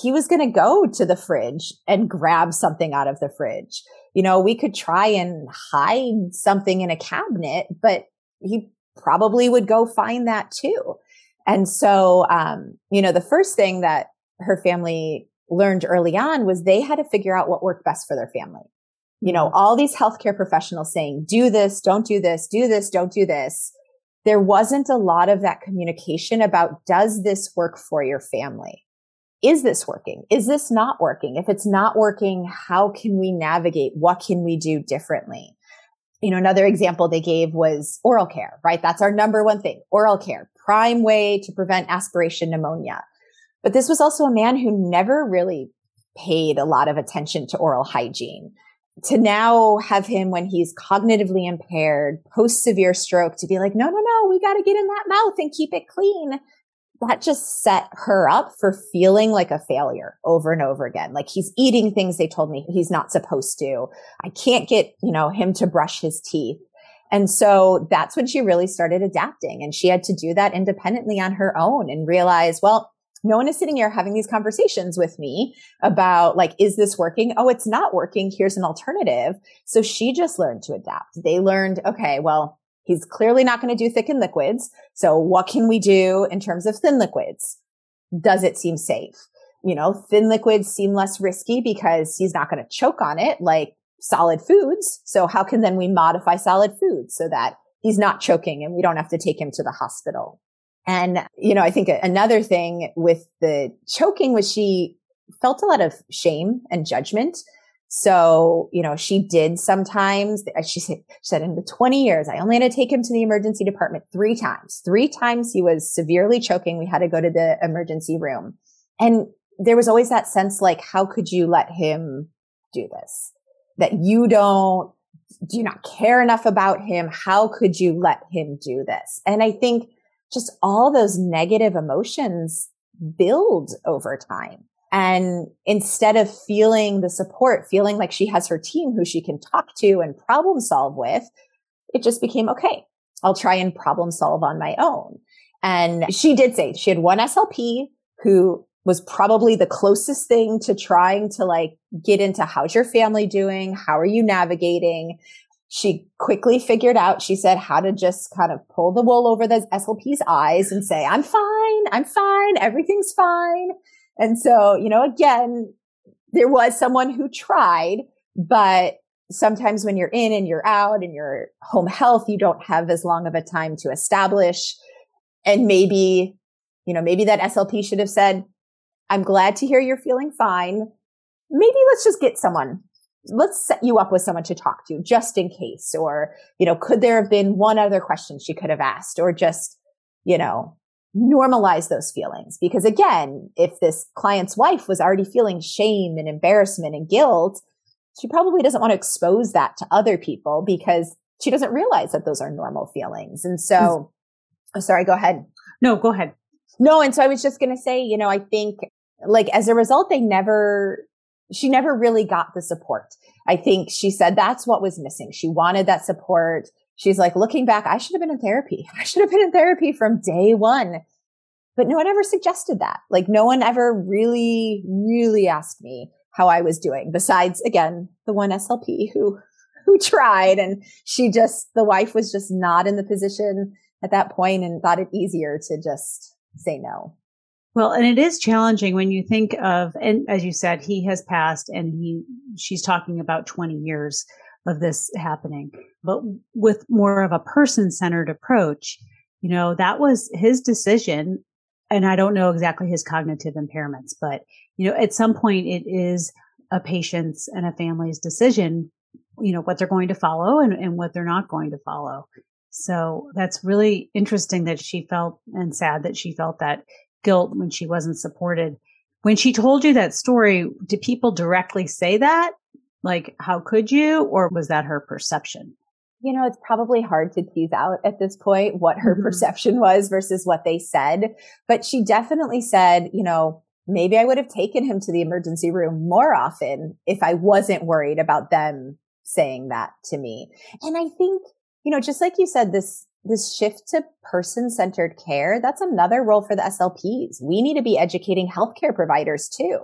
he was going to go to the fridge and grab something out of the fridge. You know, we could try and hide something in a cabinet, but he probably would go find that too. And so, um, you know, the first thing that her family learned early on was they had to figure out what worked best for their family. You know, all these healthcare professionals saying, do this, don't do this, do this, don't do this. There wasn't a lot of that communication about, does this work for your family? Is this working? Is this not working? If it's not working, how can we navigate? What can we do differently? You know, another example they gave was oral care, right? That's our number one thing. Oral care, prime way to prevent aspiration pneumonia. But this was also a man who never really paid a lot of attention to oral hygiene. To now have him when he's cognitively impaired, post severe stroke, to be like, no, no, no, we got to get in that mouth and keep it clean. That just set her up for feeling like a failure over and over again. Like he's eating things they told me he's not supposed to. I can't get, you know, him to brush his teeth. And so that's when she really started adapting and she had to do that independently on her own and realize, well, no one is sitting here having these conversations with me about like, is this working? Oh, it's not working. Here's an alternative. So she just learned to adapt. They learned, okay, well, he's clearly not going to do thickened liquids. So what can we do in terms of thin liquids? Does it seem safe? You know, thin liquids seem less risky because he's not going to choke on it like solid foods. So how can then we modify solid foods so that he's not choking and we don't have to take him to the hospital? And, you know, I think another thing with the choking was she felt a lot of shame and judgment. So, you know, she did sometimes, she said, she said in the 20 years, I only had to take him to the emergency department three times. Three times he was severely choking. We had to go to the emergency room. And there was always that sense like, how could you let him do this? That you don't, do you not care enough about him? How could you let him do this? And I think just all those negative emotions build over time. And instead of feeling the support, feeling like she has her team who she can talk to and problem solve with, it just became, okay, I'll try and problem solve on my own. And she did say she had one SLP who was probably the closest thing to trying to like get into how's your family doing? How are you navigating? She quickly figured out, she said, how to just kind of pull the wool over the SLP's eyes and say, I'm fine. I'm fine. Everything's fine. And so, you know, again, there was someone who tried, but sometimes when you're in and you're out and you're home health, you don't have as long of a time to establish. And maybe, you know, maybe that SLP should have said, I'm glad to hear you're feeling fine. Maybe let's just get someone let's set you up with someone to talk to just in case. Or, you know, could there have been one other question she could have asked or just, you know, normalize those feelings? Because again, if this client's wife was already feeling shame and embarrassment and guilt, she probably doesn't want to expose that to other people because she doesn't realize that those are normal feelings. And so, mm. oh, sorry, go ahead. No, go ahead. No. And so I was just going to say, you know, I think like as a result, they never she never really got the support. I think she said that's what was missing. She wanted that support. She's like, looking back, I should have been in therapy. I should have been in therapy from day one. But no one ever suggested that. Like no one ever really, really asked me how I was doing besides again, the one SLP who, who tried and she just, the wife was just not in the position at that point and thought it easier to just say no. Well, and it is challenging when you think of, and as you said, he has passed and he, she's talking about 20 years. of this happening. But with more of a person centered approach, you know, that was his decision. And I don't know exactly his cognitive impairments, but you know, at some point it is a patient's and a family's decision, you know, what they're going to follow and, and what they're not going to follow. So that's really interesting that she felt and sad that she felt that guilt when she wasn't supported. When she told you that story, did people directly say that? Like, how could you? Or was that her perception? You know, it's probably hard to tease out at this point what her mm-hmm. perception was versus what they said. But she definitely said, you know, maybe I would have taken him to the emergency room more often if I wasn't worried about them saying that to me. And I think, you know, just like you said, this, this shift to person centered care, that's another role for the SLPs. We need to be educating healthcare providers too.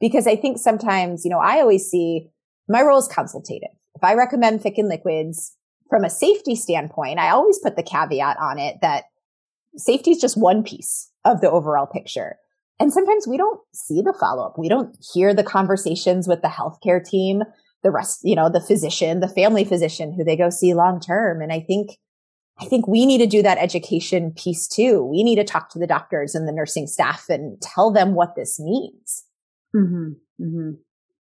Because I think sometimes, you know, I always see my role is consultative. If I recommend thickened liquids from a safety standpoint, I always put the caveat on it that safety is just one piece of the overall picture. And sometimes we don't see the follow up. We don't hear the conversations with the healthcare team, the rest, you know, the physician, the family physician who they go see long term. And I think, I think we need to do that education piece too. We need to talk to the doctors and the nursing staff and tell them what this means. Mm-hmm, mm-hmm.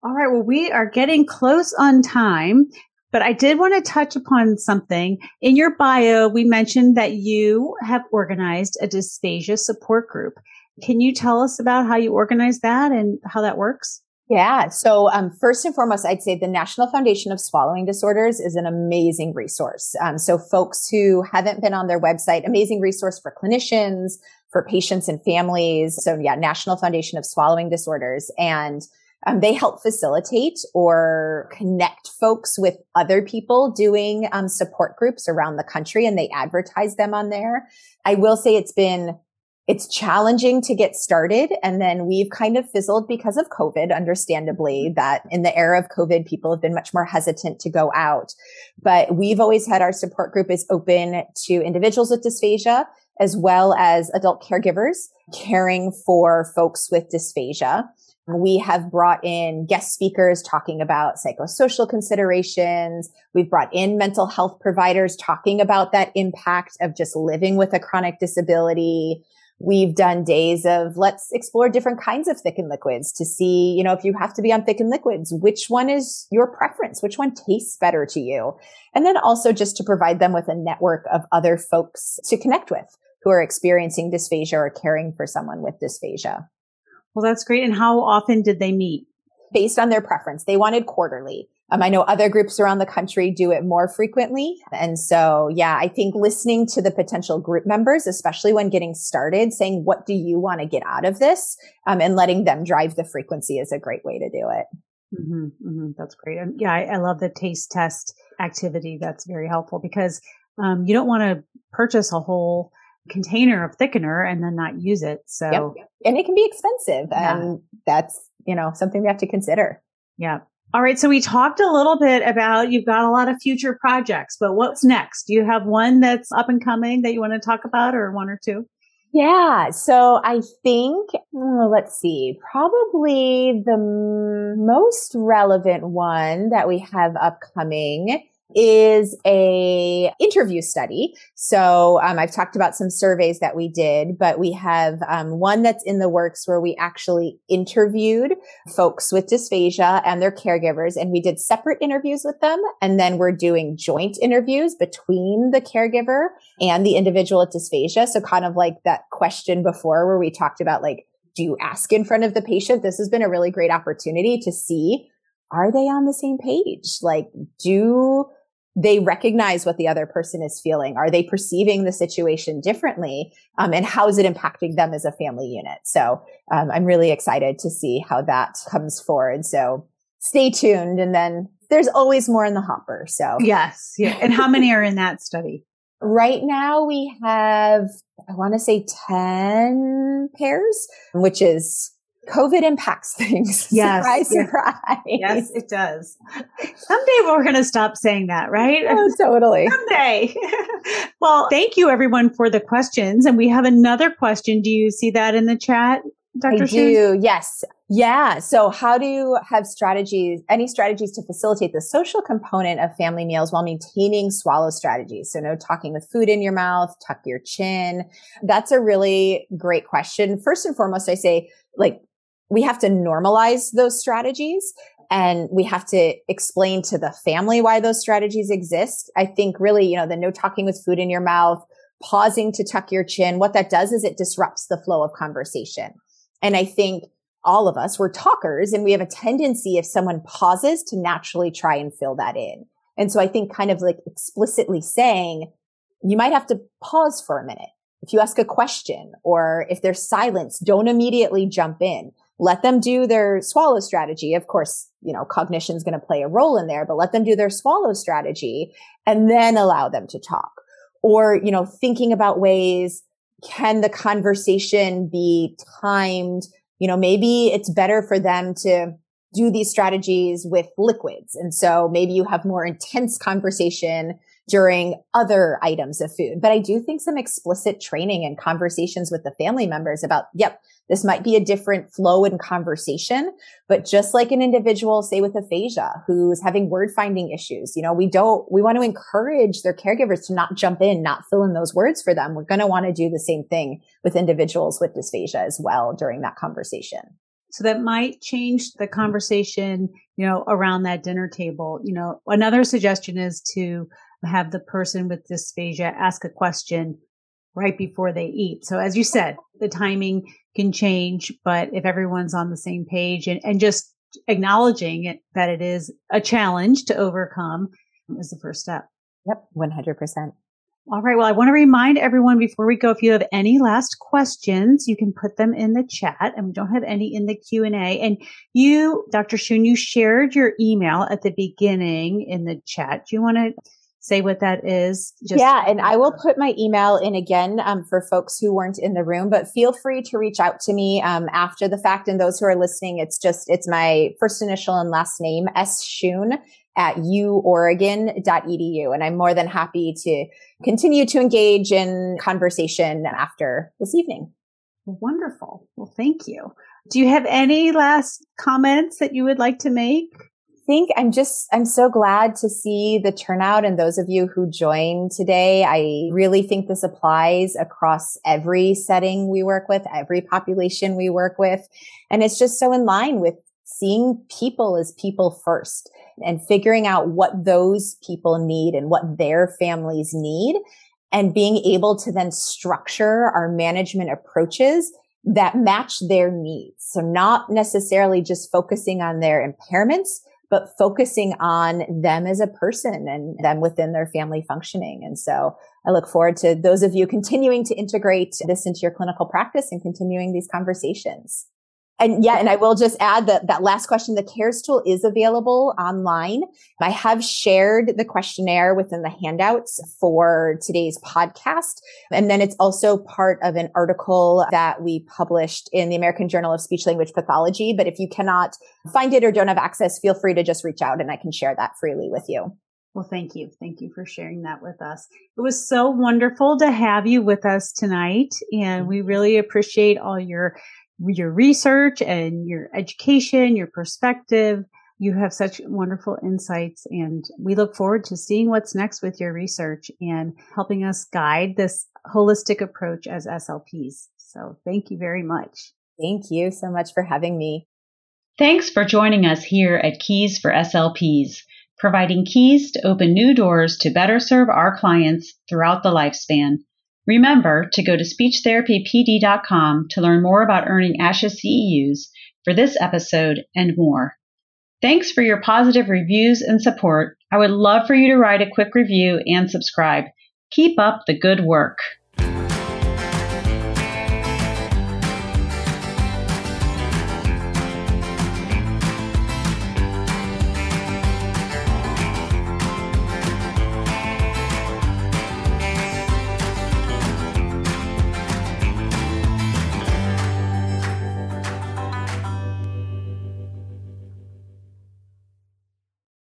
All right. Well, we are getting close on time, but I did want to touch upon something. In your bio, we mentioned that you have organized a dysphagia support group. Can you tell us about how you organize that and how that works? Yeah. So, um, first and foremost, I'd say the National Foundation of Swallowing Disorders is an amazing resource. Um, so folks who haven't been on their website, amazing resource for clinicians, for patients and families. So yeah, National Foundation of Swallowing Disorders. And um, they help facilitate or connect folks with other people doing um, support groups around the country and they advertise them on there. I will say it's been it's challenging to get started. And then we've kind of fizzled because of COVID, understandably, that in the era of COVID, people have been much more hesitant to go out. But we've always had our support group is open to individuals with dysphagia as well as adult caregivers caring for folks with dysphagia. We have brought in guest speakers talking about psychosocial considerations. We've brought in mental health providers talking about that impact of just living with a chronic disability. We've done days of let's explore different kinds of thickened liquids to see, you know, if you have to be on thickened liquids, which one is your preference? Which one tastes better to you? And then also just to provide them with a network of other folks to connect with who are experiencing dysphagia or caring for someone with dysphagia. Well, that's great. And how often did they meet? Based on their preference. They wanted quarterly. Um, I know other groups around the country do it more frequently. And so, yeah, I think listening to the potential group members, especially when getting started, saying, what do you want to get out of this? Um, and letting them drive the frequency is a great way to do it. Mm-hmm, mm-hmm, that's great. And yeah, I, I, love the taste test activity. That's very helpful because um, you don't want to purchase a whole container of thickener and then not use it. So, yep. and it can be expensive yeah. and that's, you know, something we have to consider. Yeah. All right. So we talked a little bit about you've got a lot of future projects, but what's next? Do you have one that's up and coming that you want to talk about or one or two? Yeah. So I think, oh, let's see, probably the most relevant one that we have upcoming is a interview study. So um, I've talked about some surveys that we did, but we have um, one that's in the works where we actually interviewed folks with dysphagia and their caregivers, and we did separate interviews with them, and then we're doing joint interviews between the caregiver and the individual with dysphagia. So kind of like that question before where we talked about like, do you ask in front of the patient? This has been a really great opportunity to see are they on the same page? Like, do they recognize what the other person is feeling? Are they perceiving the situation differently? Um, and how is it impacting them as a family unit? So um, I'm really excited to see how that comes forward. So stay tuned. And then there's always more in the hopper. So yes. Yeah. And how many are in that study? Right now we have, I want to say 10 pairs, which is COVID impacts things. Yes. surprise, yes. surprise. Yes, it does. Someday we're going to stop saying that, right? Oh, totally. Someday. well, thank you everyone for the questions. And we have another question. Do you see that in the chat, Dr. I do. Yes. Yeah. So how do you have strategies, any strategies to facilitate the social component of family meals while maintaining swallow strategies? So no talking with food in your mouth, tuck your chin. That's a really great question. First and foremost, I say like we have to normalize those strategies and we have to explain to the family why those strategies exist. I think really, you know, the no talking with food in your mouth, pausing to tuck your chin, what that does is it disrupts the flow of conversation. And I think all of us, we're talkers and we have a tendency if someone pauses to naturally try and fill that in. And so I think kind of like explicitly saying, you might have to pause for a minute. If you ask a question or if there's silence, don't immediately jump in. Let them do their swallow strategy. Of course, you know, cognition is going to play a role in there, but let them do their swallow strategy and then allow them to talk. Or, you know, thinking about ways, can the conversation be timed you know, maybe it's better for them to do these strategies with liquids. And so maybe you have more intense conversation during other items of food. But I do think some explicit training and conversations with the family members about, yep, this might be a different flow in conversation, but just like an individual, say with aphasia, who's having word finding issues, you know, we don't, we want to encourage their caregivers to not jump in, not fill in those words for them. We're going to want to do the same thing with individuals with dysphagia as well during that conversation. So that might change the conversation, you know, around that dinner table. You know, another suggestion is to have the person with dysphagia ask a question right before they eat. So as you said, the timing can change, but if everyone's on the same page and, and just acknowledging it, that it is a challenge to overcome is the first step. Yep, 100%. All right. Well, I want to remind everyone before we go, if you have any last questions, you can put them in the chat and we don't have any in the Q and A. And you, Dr. Shune, you shared your email at the beginning in the chat. Do you want to say what that is? Just yeah, and I will put my email in again um, for folks who weren't in the room, but feel free to reach out to me um, after the fact. And those who are listening, it's just, it's my first initial and last name, S. Shune at uoregon.edu. And I'm more than happy to continue to engage in conversation after this evening. Wonderful. Well, thank you. Do you have any last comments that you would like to make? Think I'm just, I'm so glad to see the turnout and those of you who joined today. I really think this applies across every setting we work with, every population we work with. And it's just so in line with seeing people as people first and figuring out what those people need and what their families need and being able to then structure our management approaches that match their needs. So not necessarily just focusing on their impairments, but focusing on them as a person and them within their family functioning. And so I look forward to those of you continuing to integrate this into your clinical practice and continuing these conversations. And yeah, and I will just add that that last question, the CARES tool is available online. I have shared the questionnaire within the handouts for today's podcast. And then it's also part of an article that we published in the American Journal of Speech Language Pathology. But if you cannot find it or don't have access, feel free to just reach out and I can share that freely with you. Well, thank you. Thank you for sharing that with us. It was so wonderful to have you with us tonight. And mm-hmm. we really appreciate all your your research and your education, your perspective. You have such wonderful insights and we look forward to seeing what's next with your research and helping us guide this holistic approach as SLPs. So thank you very much. Thank you so much for having me. Thanks for joining us here at Keys for SLPs, providing keys to open new doors to better serve our clients throughout the lifespan. Remember to go to speechtherapypd.com to learn more about earning ASHA CEUs for this episode and more. Thanks for your positive reviews and support. I would love for you to write a quick review and subscribe. Keep up the good work.